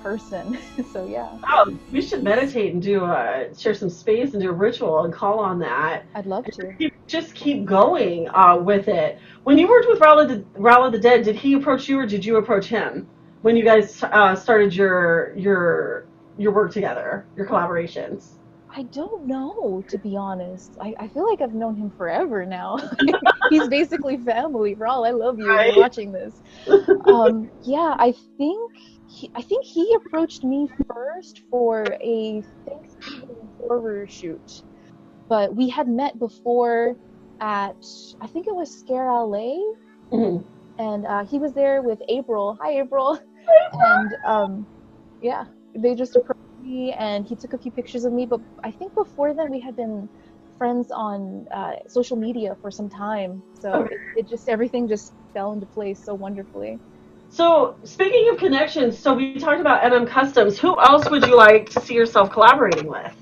person. so, yeah, Oh, we should meditate and do uh, share some space and do a ritual and call on that. I'd love to. Keep, just keep going uh, with it. When you worked with Raul the, Raul the Dead, did he approach you or did you approach him when you guys uh, started your your your work together, your collaborations? I don't know, to be honest. I, I feel like I've known him forever now. He's basically family. Raul, I love you. Right. You're watching this. Um, yeah, I think he, I think he approached me first for a Thanksgiving horror shoot, but we had met before at I think it was Scare LA, Mhm. and uh, he was there with April. Hi, April. And um, yeah, they just approached me, and he took a few pictures of me. But I think before then we had been friends on uh, social media for some time, so Okay. it, it just everything just fell into place so wonderfully. So speaking of connections, so we talked about MM Customs. Who else would you like to see yourself collaborating with?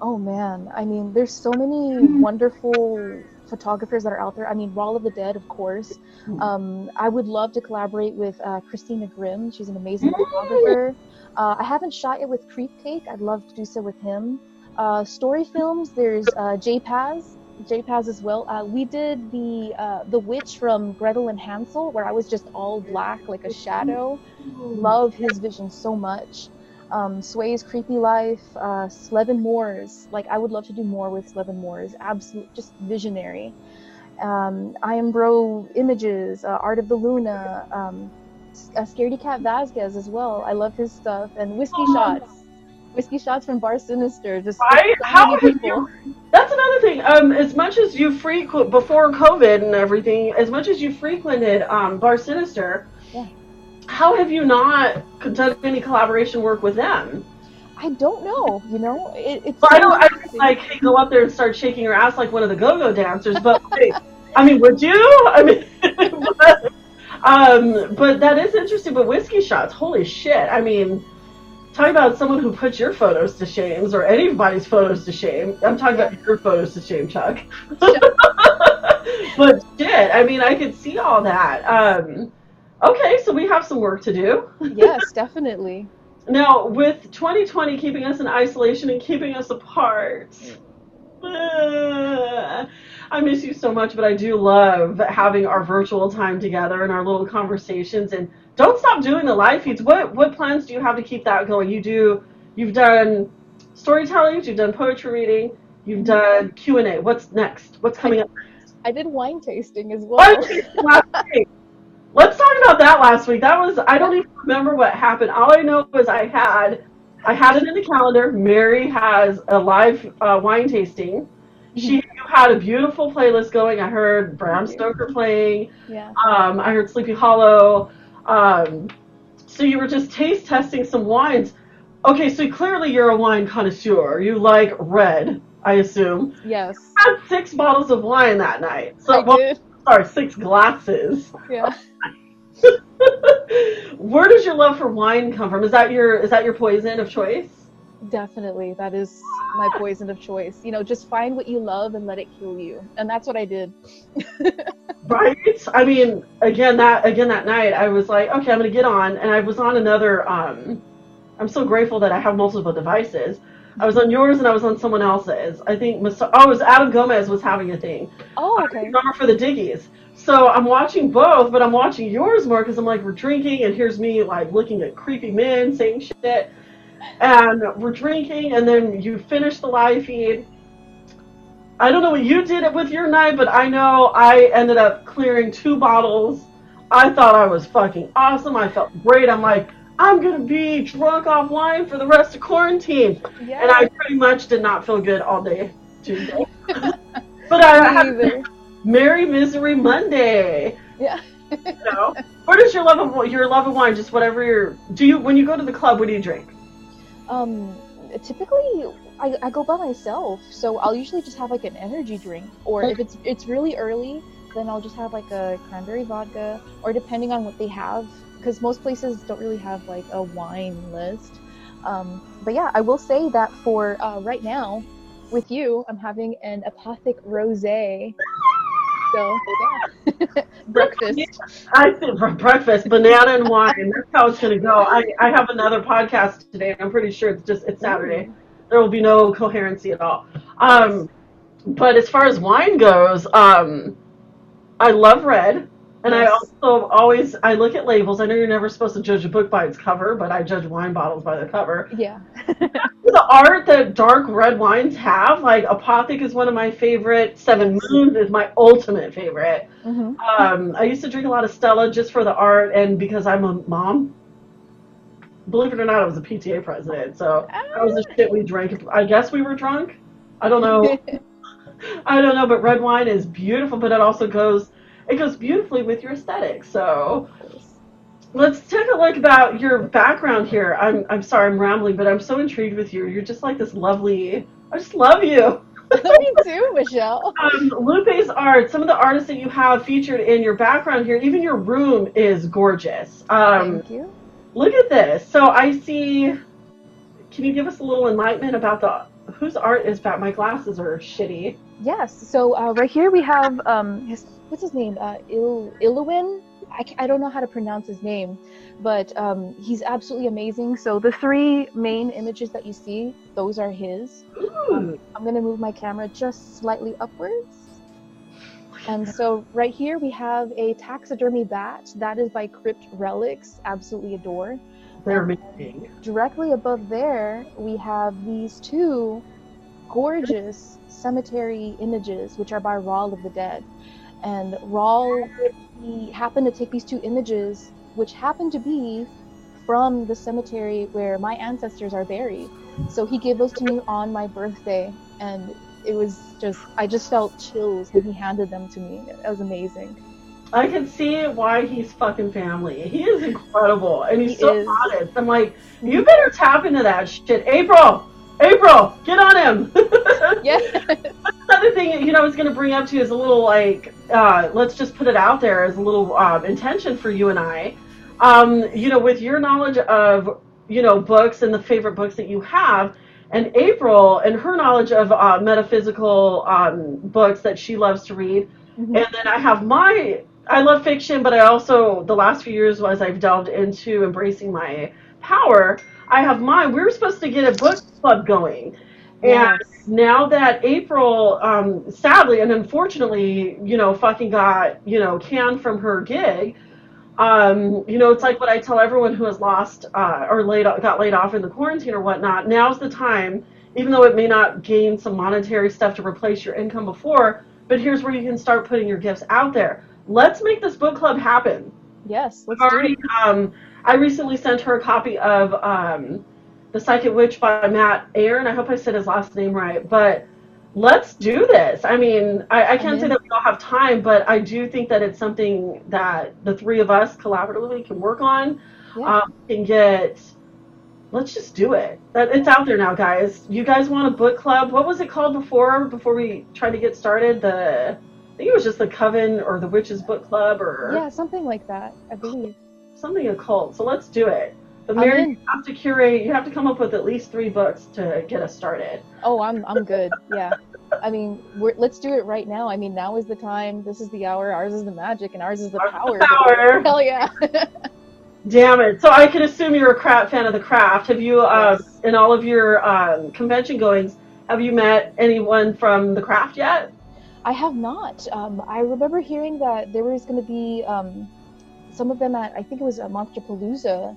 Oh man, I mean, there's so many wonderful photographers that are out there. I mean, Raul of the Dead, of course. Mhm. Um, I would love to collaborate with uh, Christina Grimm. She's an amazing Mm. photographer. Uh, I haven't shot yet with Creep Cake. I'd love to do so with him. Uh, story films. There's uh, J Paz. J Paz as well. Uh, we did the uh, the witch from Gretel and Hansel, where I was just all black like a shadow. Love his vision so much. Um, Sway's Creepy Life, uh, Slevin Moores. Like, I would love to do more with Slevin Moores. Absolute, just visionary. Um, I am Bro Images, uh, Art of the Luna, um, uh, Scaredy Cat Vasquez as well. I love his stuff. And Whiskey. Shots. Whiskey Shots from Bar Sinister. Just Right? How people. you? That's another thing. Um, as much as you frequent before COVID and everything, as much as you frequented um, Bar Sinister, Yeah. how have you not done any collaboration work with them? I don't know, you know? It, it's Well, I don't. I don't like hey, go up there and start shaking your ass like one of the go-go dancers. But wait, I mean, would you? I mean, but, um, but that is interesting. But whiskey shots, holy shit! I mean, talk about someone who puts your photos to shame, or anybody's photos to shame. I'm talking about your photos to shame, Chuck. but shit, I mean, I could see all that. Um, okay, so we have some work to do. yes, definitely. Now, with 2020 keeping us in isolation and keeping us apart, uh, I miss you so much, but I do love having our virtual time together and our little conversations. And don't stop doing the live feeds. What what plans do you have to keep that going? You do. You've done storytelling. You've done poetry reading. You've done Q and A. What's next? What's coming up? I did wine tasting as well. What? Last week. Let's talk about that last week. That was I don't even remember what happened. All I know is I had I had it in the calendar. Mary has a live uh, wine tasting. She you had a beautiful playlist going. I heard Bram Stoker playing. Yeah. Um, I heard Sleepy Hollow. Um, so you were just taste testing some wines. Okay, so clearly you're a wine connoisseur. You like red, I assume. Yes. I had six bottles of wine that night. So I well, did. sorry, six glasses. Yeah. Where does your love for wine come from? Is that your is that your poison of choice? Definitely, that is my poison of choice. You know, just find what you love and let it kill you, and that's what I did. right. I mean, again that again that night, I was like, okay, I'm gonna get on, and I was on another. Um, I'm so grateful that I have multiple devices. I was on yours and I was on someone else's. I think oh, it was Adam Gomez was having a thing. Oh, okay. Number for the Diggies. So I'm watching both, but I'm watching yours more because I'm like, we're drinking, and here's me like looking at creepy men saying shit, and we're drinking, and then you finish the live feed. I don't know what you did with your night, but I know I ended up clearing two bottles. I thought I was fucking awesome. I felt great. I'm like, I'm gonna be drunk offline for the rest of quarantine, Yeah. and I pretty much did not feel good all day Tuesday. but I had. Mary Misery Monday. Yeah. You know, what is your love of your love of wine? Just whatever your do you when you go to the club? What do you drink? Um, typically I, I go by myself, so I'll usually just have like an energy drink, or if it's it's really early, then I'll just have like a cranberry vodka, or depending on what they have, because most places don't really have like a wine list. Um, but yeah, I will say that for uh, right now, with you, I'm having an apothic rosé. So breakfast. I think for breakfast, banana and wine. That's how it's gonna go. I, I have another podcast today, and I'm pretty sure it's just it's Saturday. There will be no coherency at all. Um, but as far as wine goes, um, I love red, and I also always I look at labels. I know you're never supposed to judge a book by its cover, but I judge wine bottles by the cover. Yeah. the art that dark red wines have, like Apothic is one of my favorite. Seven Moons is my ultimate favorite. hmm Um, I used to drink a lot of Stella just for the art and because I'm a mom. Believe it or not, I was a PTA president, so that was the shit we drank. I guess we were drunk. I don't know. I don't know, but red wine is beautiful, but it also goes it goes beautifully with your aesthetic. So let's take a look about your background here. I'm I'm sorry I'm rambling, but I'm so intrigued with you. You're just like this lovely. I just love you. Me too, Michelle. Um, Lupe's art. Some of the artists that you have featured in your background here, even your room is gorgeous. Um, Thank you. look at this. So I see. Can you give us a little enlightenment about the whose art is that? My glasses are shitty. Yes. So uh, right here we have um, his what's his name? Uh, Il Iluwin. I, I don't know how to pronounce his name, but um, he's absolutely amazing. So the three main images that you see, those are his. Ooh. I'm gonna move my camera just slightly upwards. And so right here we have a taxidermy bat. That is by Crypt Relics. Absolutely adore. Amazing. Directly above there, we have these two gorgeous cemetery images, which are by Raul of the Dead. And Raul, he happened to take these two images, which happened to be from the cemetery where my ancestors are buried. So he gave those to me on my birthday, and it was just, I just felt chills when he handed them to me. It was amazing. I can see why he's fucking family. He is incredible, and he's He so is. honest. I'm like, you better tap into that shit, April. April, get on him. Yes. Another thing, you know, I was going to bring up to you is a little like, uh, let's just put it out there as a little um, intention for you and I. Um, you know, with your knowledge of, you know, books and the favorite books that you have, and April and her knowledge of uh, metaphysical um, books that she loves to read, Mhm. and then I have my, I love fiction, but I also, the last few years, as I've delved into embracing my power, I have mine. We were supposed to get a book club going. And Yes. now that April, um, sadly and unfortunately, you know, fucking got, you know, canned from her gig, um, you know, it's like what I tell everyone who has lost uh, or laid got laid off in the quarantine or whatnot. Now's the time, even though it may not gain some monetary stuff to replace your income before, but here's where you can start putting your gifts out there. Let's make this book club happen. Yes. Let's I've already, um, I recently sent her a copy of um, The Psychic Witch by Mat Auryn. I hope I said his last name right, but let's do this. I mean, I, I can't say that we all have time, but I do think that it's something that the three of us collaboratively can work on. Yeah. Um, can get. Let's just do it. That it's out there now, guys. You guys want a book club? What was it called before? Before we tried to get started, the I think it was just the Coven or the Witches Book Club or Yeah, something like that, I believe. something occult. So let's do it. But Mary, in. you have to curate. You have to come up with at least three books to get us started. Oh, I'm I'm good. Yeah. I mean, we're, let's do it right now. I mean, now is the time. This is the hour. Ours is the magic, and ours is the Ours power. the power. Hell yeah! Damn it! So I can assume you're a crap fan of the craft. Have you, Yes. in all of your um, convention goings, have you met anyone from the craft yet? I have not. Um, I remember hearing that there was going to be um, some of them at I think it was uh, Monsterpalooza,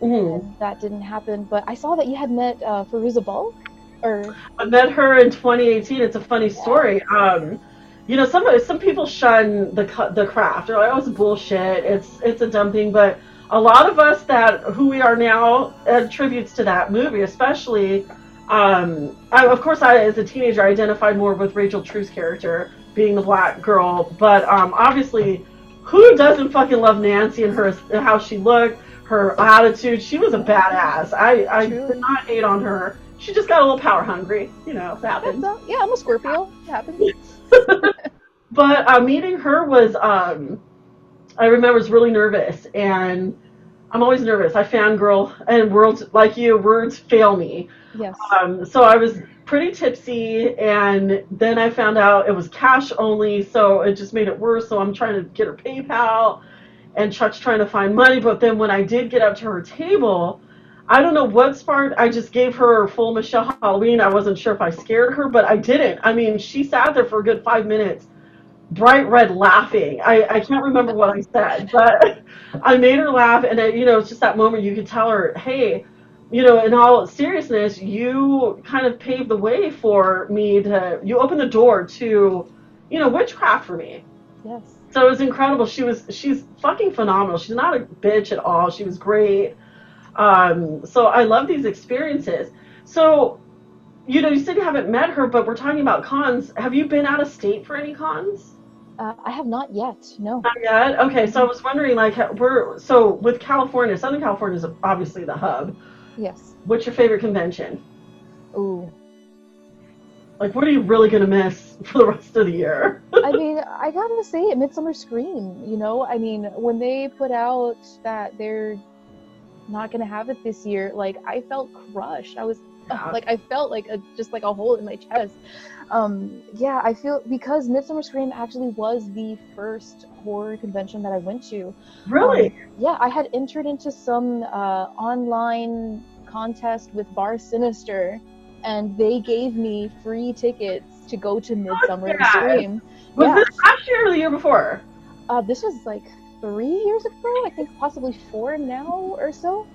hmm and that didn't happen. But I saw that you had met uh, Fairuza Balk, or I met her in 2018. It's a funny story. Um, you know, some some people shun the the craft. They're like, "Oh, it's bullshit. It's it's a dumb thing." But a lot of us that who we are now attributes to that movie, especially. Um, I, of course, I as a teenager I identified more with Rachel True's character being the black girl, but um, obviously, who doesn't fucking love Nancy and her how she looked, her attitude? She was a badass. I I did not hate on her. She just got a little power hungry, you know, it happens. Yeah, I'm a Scorpio. It happens. But uh, meeting her was, um, I remember, was really nervous, and I'm always nervous. I fangirl, and words like you, words fail me. Yes. Um, so I was pretty tipsy, and then I found out it was cash only, so it just made it worse. So I'm trying to get her PayPal, and Chuck's trying to find money. But then when I did get up to her table, I don't know what sparked. I just gave her full Michelle Halloween. I wasn't sure if I scared her, but I didn't. I mean, she sat there for a good five minutes, bright red, laughing. I, I can't remember what I said, but I made her laugh, and it, you know, it's just that moment you could tell her, hey, you know, in all seriousness, you kind of paved the way for me to. You opened the door to, you know, witchcraft for me. Yes. So it was incredible. She was she's fucking phenomenal. She's not a bitch at all. She was great. Um, so I love these experiences. So, you know, you said you haven't met her, but we're talking about cons. Have you been out of state for any cons? Uh, I have not yet. No. Not yet. Okay, so I was wondering, like, we're so with California. Southern California is obviously the hub. Yes. What's your favorite convention? Ooh. Like, what are you really gonna miss for the rest of the year? I mean, I gotta say it, Midsummer Scream, you know? I mean, when they put out that they're not gonna have it this year, like, I felt crushed. I was, Yeah. like, I felt like a, just like a hole in my chest. Um, yeah, I feel, because Midsummer Scream actually was the first horror convention that I went to. Really? Um, yeah, I had entered into some uh, online contest with Bar Sinister, and they gave me free tickets to go to Midsummer yeah. Scream. was yeah. this last year or the year before? Uh, this was like three years ago, I think possibly four now or so.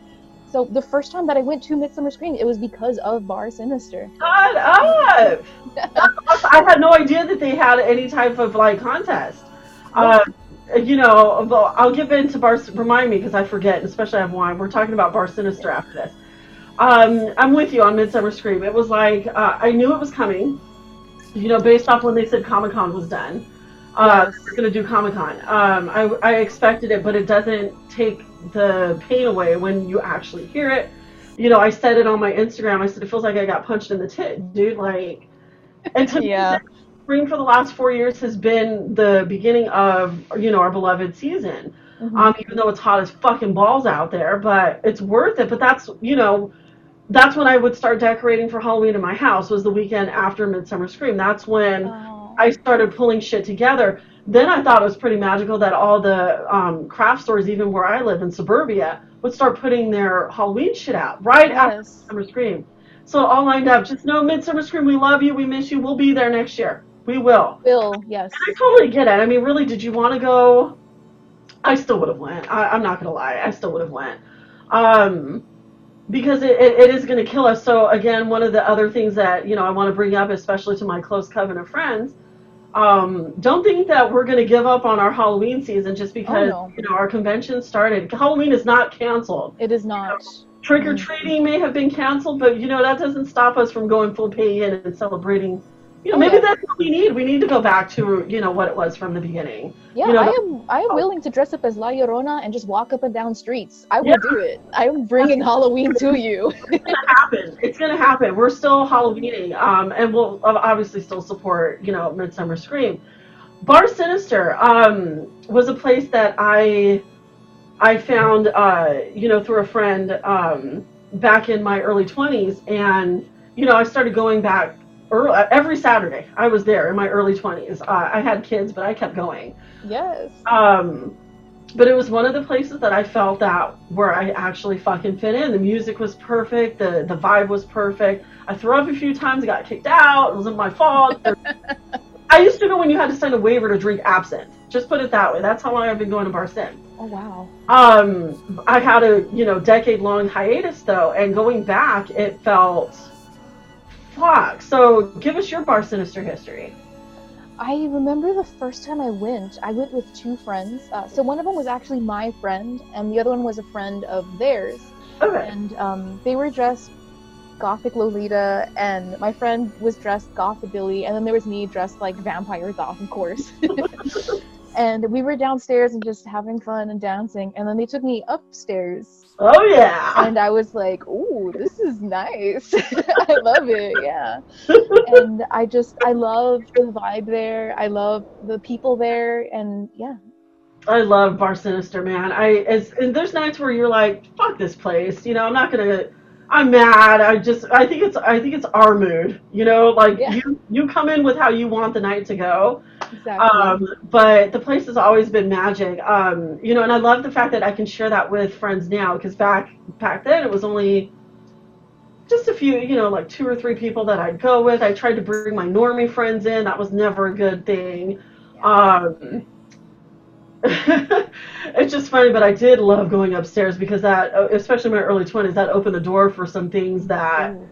So the first time that I went to Midsummer Scream, it was because of Bar Sinister. Shut up! I had no idea that they had any type of like contest. Uh, you know, I'll give in to Bar. Remind me because I forget, especially I have wine. We're talking about Bar Sinister after this. Um, I'm with you on Midsummer Scream. It was like uh, I knew it was coming. You know, based off when they said Comic Con was done. Uh, Yes. We're gonna do Comic Con. Um, I, I expected it, but it doesn't take the pain away when you actually hear it. You know, I said it on my Instagram. I said it feels like I got punched in the tit, dude. Like, and to Yeah. me, spring for the last four years has been the beginning of you know our beloved season. Mhm. Um, even though it's hot as fucking balls out there, but it's worth it. But that's you know, that's when I would start decorating for Halloween in my house. Was the weekend after Midsummer Scream. That's when Oh. I started pulling shit together. Then I thought it was pretty magical that all the um, craft stores, even where I live in suburbia, would start putting their Halloween shit out right after yes. Midsummer Scream. So all lined up. Just know Midsummer Scream. We love you. We miss you. We'll be there next year. We will. Will, yes. I totally get it. I mean, really, did you want to go? I still would have went. I, I'm not gonna lie. I still would have went. Um, because it, it, it is going to kill us. So again, one of the other things that you know I want to bring up, especially to my close coven of friends, um, don't think that we're going to give up on our Halloween season just because no. you know our convention started. Halloween is not canceled. It is not. Trick or treating may have been canceled, but you know that doesn't stop us from going full pay in and celebrating. You know, Oh, maybe yeah. that's what we need. We need to go back to you know what it was from the beginning. Yeah, You know, I am. I am willing to dress up as La Llorona and just walk up and down streets. I will Yeah. do it. I am bringing Halloween to you. It's gonna happen. It's gonna happen. We're still Halloweening, um, and we'll obviously still support you know Midsummer Scream. Bar Sinister um, was a place that I I found uh, you know through a friend um, back in my early 20s, and you know I started going back early, every Saturday. I was there in my early 20s. Uh, I had kids, but I kept going. Yes. Um, but it was one of the places that I felt that where I actually fucking fit in. The music was perfect. The the vibe was perfect. I threw up a few times. got kicked out. It wasn't my fault. I used to know when you had to sign a waiver to drink absinthe. Just put it that way. That's how long I've been going to Bar Sin. Oh wow. Um, I had a you know decade long hiatus though, and going back, it felt fuck. So give us your Bar Sinister history. I remember the first time I went, I went with two friends. Uh, so one of them was actually my friend, and the other one was a friend of theirs. Okay. And um, they were dressed gothic Lolita, and my friend was dressed gothabilly, and then there was me dressed like vampire goth, of course. and we were downstairs and just having fun and dancing, and then they took me upstairs. Oh yeah. And I was like, "Ooh, this is nice. I love it." Yeah. and I just I love the vibe there. I love the people there, and yeah. I love Bar Sinister, man. I as and there's nights where you're like, fuck this place. You know, I'm not gonna. I'm mad. I just. I think it's. I think it's our mood. You know, like Yeah. you. You come in with how you want the night to go. Exactly. Um, but the place has always been magic. Um, you know, and I love the fact that I can share that with friends now because back back then it was only just a few, you know, like two or three people that I'd go with. I tried to bring my normie friends in. That was never a good thing. Um, it's just funny, but I did love going upstairs because that, especially in my early 20s, that opened the door for some things that Ooh.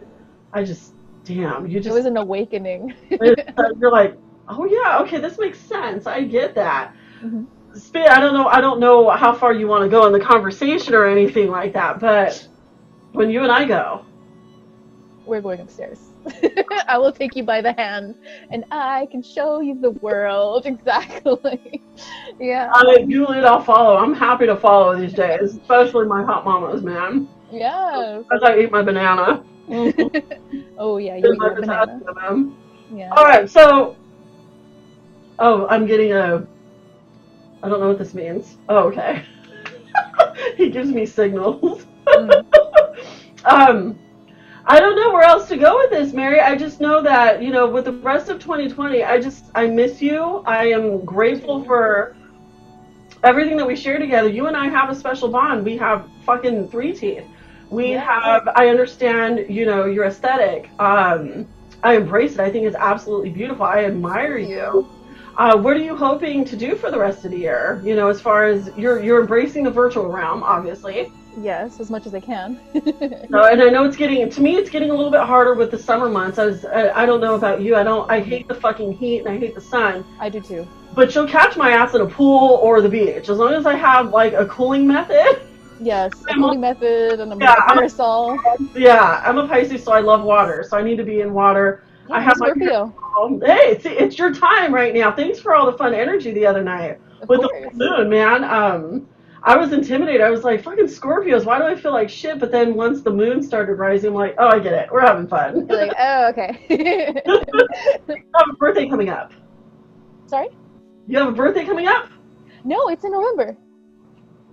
I just, damn, you just. it was an awakening. you're like, oh yeah, okay, this makes sense. I get that. Mhm. Sp- I don't know. I don't know how far you want to go in the conversation or anything like that. But when you and I go, We're going upstairs. I will take you by the hand, and I can show you the world. Exactly. yeah. I you lead, I'll follow. I'm happy to follow these days, especially my hot mamas, man. Yeah. As I eat my banana, oh yeah, you eat my your banana. Yeah. All right, so oh, I'm getting a. I don't know what this means. Oh, okay. he gives me signals. Mm. um, I don't know where else to go with this, Mary. I just know that you know, with the rest of 2020, I just I miss you. I am grateful for everything that we share together. You and I have a special bond. We have fucking three teeth. We Yeah. have. I understand. You know your aesthetic. Um, I embrace it. I think it's absolutely beautiful. I admire you. Uh, what are you hoping to do for the rest of the year? You know, as far as you're you're embracing the virtual realm, obviously. Yes, as much as I can. No, and I know it's getting to me. It's getting a little bit harder with the summer months. I was, I, I don't know about you. I don't. I hate the fucking heat and I hate the sun. I do too. But you'll catch my ass in a pool or the beach as long as I have like a cooling method. Yes, a cooling method and a Yeah, parasol. Yeah, I'm a Pisces, so I love water. So I need to be in water. I have my- Scorpio. Um, hey, it's, it's your time right now. Thanks for all the fun energy the other night. Of with the course. full moon, man. Um, I was intimidated. I was like, "Fucking Scorpios, why do I feel like shit?" But then once the moon started rising, I'm like, "Oh, I get it. We're having fun." You're like, oh, okay. you have a birthday coming up. Sorry? You have a birthday coming up. No, it's in November.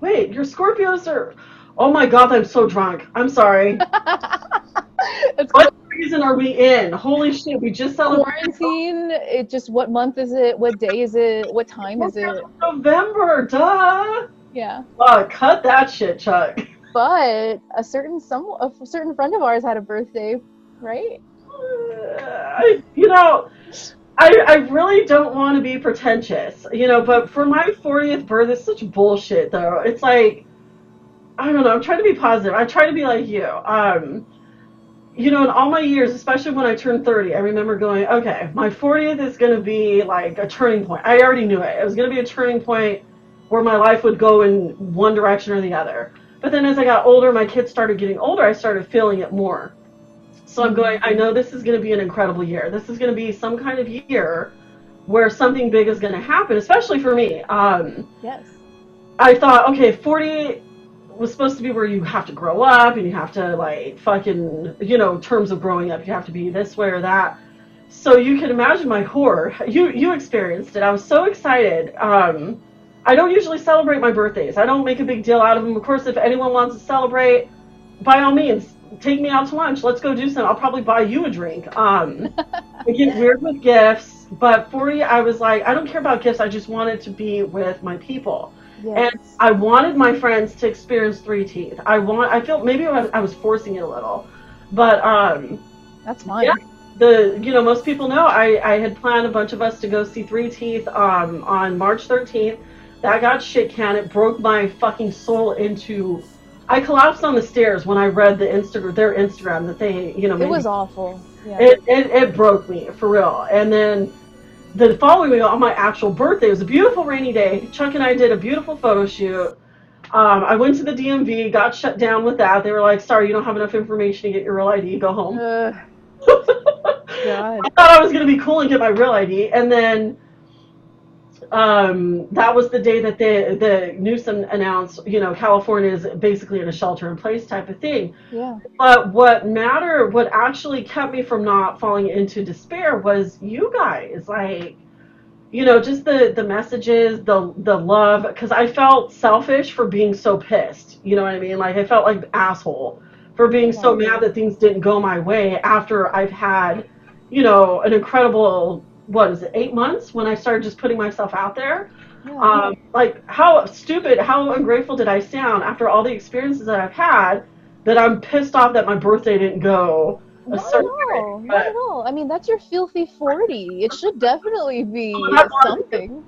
Wait, your Scorpios are. Oh my god, I'm so drunk. I'm sorry. it's what season are we in? Holy shit, we just celebrated quarantine. It just what month is it? What day is it? What time is it? November. Duh. Yeah. Uh, cut that shit, Chuck. But a certain some a certain friend of ours had a birthday, right? I, you know, I, I really don't want to be pretentious, you know, but for my 40th birthday, it's such bullshit, though. It's like, I don't know, I'm trying to be positive. I try to be like you. Um, you know, in all my years, especially when I turned 30, I remember going, okay, my 40th is going to be like a turning point. I already knew it. It was going to be a turning point where my life would go in one direction or the other. But then as I got older, my kids started getting older, I started feeling it more. So I'm going, I know this is going to be an incredible year. This is going to be some kind of year where something big is going to happen, especially for me. Um, Yes. I thought, okay, 40 was supposed to be where you have to grow up and you have to, like, fucking, you know, terms of growing up, you have to be this way or that. so you can imagine my horror. You you experienced it. I was so excited. Um, I don't usually celebrate my birthdays. I don't make a big deal out of them. Of course, if anyone wants to celebrate, by all means, take me out to lunch. Let's go do something. I'll probably buy you a drink. Um, I get weird with gifts, but 40, I was like, I don't care about gifts. I just wanted to be with my people. Yes. And I wanted my friends to experience Three Teeth. I want. I felt maybe I was, I was forcing it a little, but um, That's fine. yeah. the you know most people know I I had planned a bunch of us to go see Three Teeth um on March 13th. That got shit can. It broke my fucking soul into. I collapsed on the stairs when I read the Instagram their Instagram that they you know It was awful. Yeah. it, it, it broke me for real. And then the following week on my actual birthday, it was a beautiful rainy day. Chuck and I did a beautiful photo shoot. Um, I went to the DMV, got shut down with that. They were like, "Sorry, you don't have enough information to get your real ID. Go home." God. I thought I was gonna be cool and get my real ID, and then um, that was the day that the the Newsom announced, you know, California is basically in a shelter-in-place type of thing. Yeah. But what mattered, what actually kept me from not falling into despair was you guys, like, you know, just the the messages, the the love, because I felt selfish for being so pissed. You know what I mean? Like I felt like an asshole for being so mad that things didn't go my way after I've had, you know, an incredible what is it, eight months when I started just putting myself out there. yeah. Um, like how stupid, how ungrateful did I sound after all the experiences that I've had that I'm pissed off that my birthday didn't go a Not at certain all. way. Not at all. I mean, that's your filthy 40. It should definitely be something.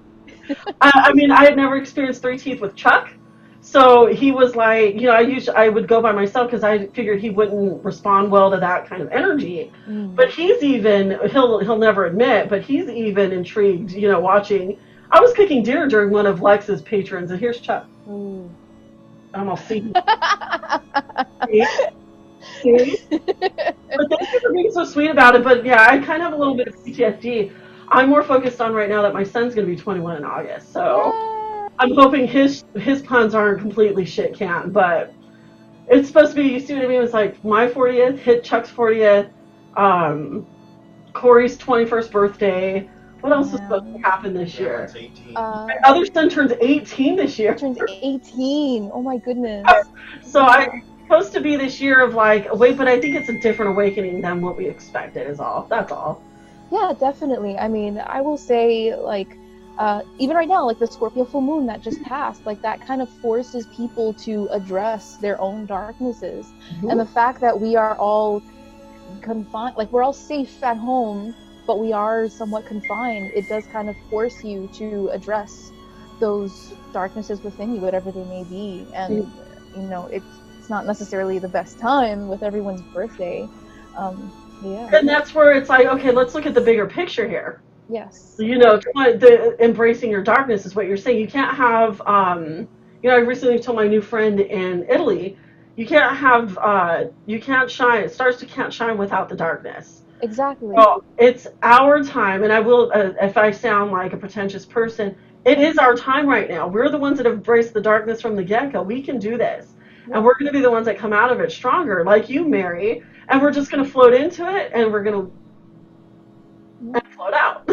I, I mean, I had never experienced three teeth with Chuck, so he was like, you know, I usually I would go by myself because I figured he wouldn't respond well to that kind of energy. Mm. But he's even he'll he'll never admit, but he's even intrigued, you know, watching. I was cooking dinner during one of Lex's patrons, and here's Chuck. Ooh. I'm all see. See? See? but thank you for being so sweet about it. But yeah, I kind of have a little bit of PTSD. I'm more focused on right now that my son's going to be 21 in August, so Yay. I'm hoping his his puns aren't completely shit can. But it's supposed to be. You see what I mean? It's like my 40th hit Chuck's 40th, um, Corey's 21st birthday. What else is supposed to happen this Yeah, year? 18. Uh, My other son turns 18 this year. turns 18. Oh my goodness. So I supposed to be this year of like wait, but I think it's a different awakening than what we expected. Is all. That's all. Yeah, definitely. I mean, I will say, like, uh, even right now, like the Scorpio full moon that just passed, like that kind of forces people to address their own darknesses. And the fact that we are all confined, like, we're all safe at home, but we are somewhat confined, it does kind of force you to address those darknesses within you, whatever they may be. And, you know, it's, it's not necessarily the best time with everyone's birthday. Um, yeah. And that's where it's like, okay, let's look at the bigger picture here. Yes. You know, the embracing your darkness is what you're saying. You can't have, um, you know, I recently told my new friend in Italy, you can't have, uh, you can't shine. It stars to can't shine without the darkness. Exactly. Well, it's our time, and I will, uh, if I sound like a pretentious person, it is our time right now. We're the ones that have embraced the darkness from the get go. We can do this. Yeah. And we're going to be the ones that come out of it stronger, like you, Mary. And we're just going to float into it, and we're going to. And float out.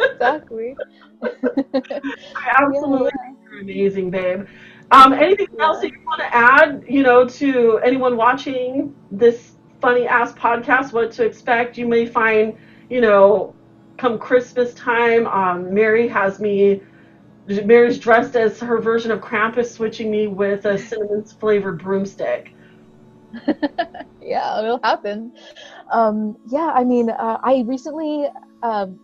exactly. I absolutely think you're amazing, babe. Um, anything else that you want to add, you know, to anyone watching this funny ass podcast, what to expect? You may find, you know, come Christmas time, um, Mary has me. Mary's dressed as her version of Krampus, switching me with a cinnamon flavored broomstick. yeah, it'll happen. Um, yeah, I mean, uh, I recently um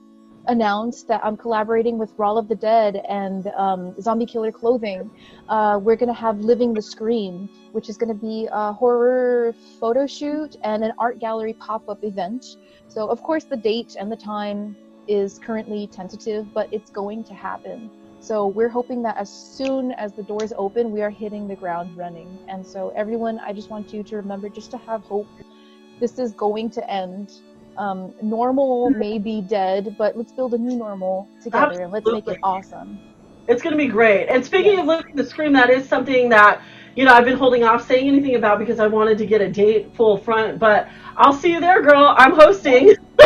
announced that I'm collaborating with Raul of the Dead and um, Zombie Killer Clothing. Uh, we're going to have Living the Scream, which is going to be a horror photo shoot and an art gallery pop up event. So, of course, the date and the time is currently tentative, but it's going to happen. So we're hoping that as soon as the doors open, we are hitting the ground running. And so everyone, I just want you to remember just to have hope. This is going to end. Um, normal may be dead, but let's build a new normal together and let's make it awesome. It's going to be great. And speaking Yes. of living the scream, that is something that you know I've been holding off saying anything about because I wanted to get a date full front. But I'll see you there, girl. I'm hosting.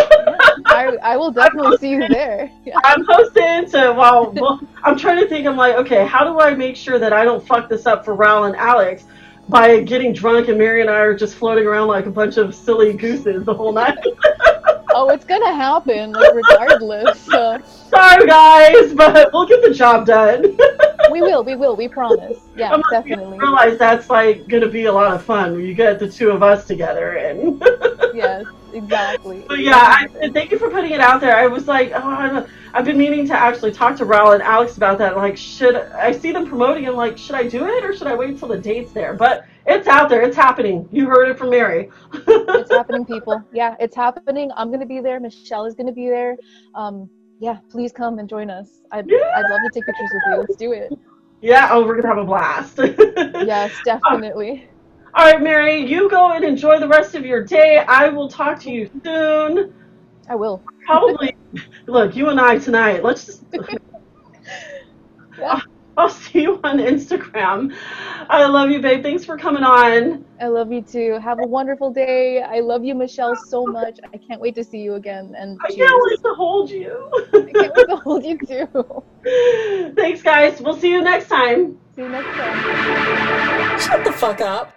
I, I will definitely see you there. Yeah. I'm hosting, so while well, I'm trying to think, I'm like, okay, how do I make sure that I don't fuck this up for Raul and Alex by getting drunk and Mary and I are just floating around like a bunch of silly gooses the whole night? Oh, it's gonna happen, like regardless. So Sorry, guys, but we'll get the job done. we will, we will, we promise. Yeah, I'm definitely. realize that's like gonna be a lot of fun you get the two of us together and. Yes, exactly. But yeah, I, thank you for putting it out there. I was like, oh, I'm, I've been meaning to actually talk to Raul and Alex about that. Like, should I see them promoting? I'm like, should I do it or should I wait till the date's there? But it's out there. It's happening. You heard it from Mary. it's happening, people. Yeah, it's happening. I'm gonna be there. Michelle is gonna be there. Um, yeah, please come and join us. I'd, Yeah. I'd love to take pictures with you. Let's do it. yeah. Oh, we're gonna have a blast. Yes, definitely. All right, Mary. You go and enjoy the rest of your day. I will talk to you soon. I will. Probably. look, you and I tonight. Let's just. Yeah. I'll see you on Instagram. I love you, babe. Thanks for coming on. I love you too. Have a wonderful day. I love you, Michelle, so much. I can't wait to see you again. And I cheers. can't wait to hold you. I can't wait to hold you too. Thanks, guys. We'll see you next time. See you next time. Shut the fuck up.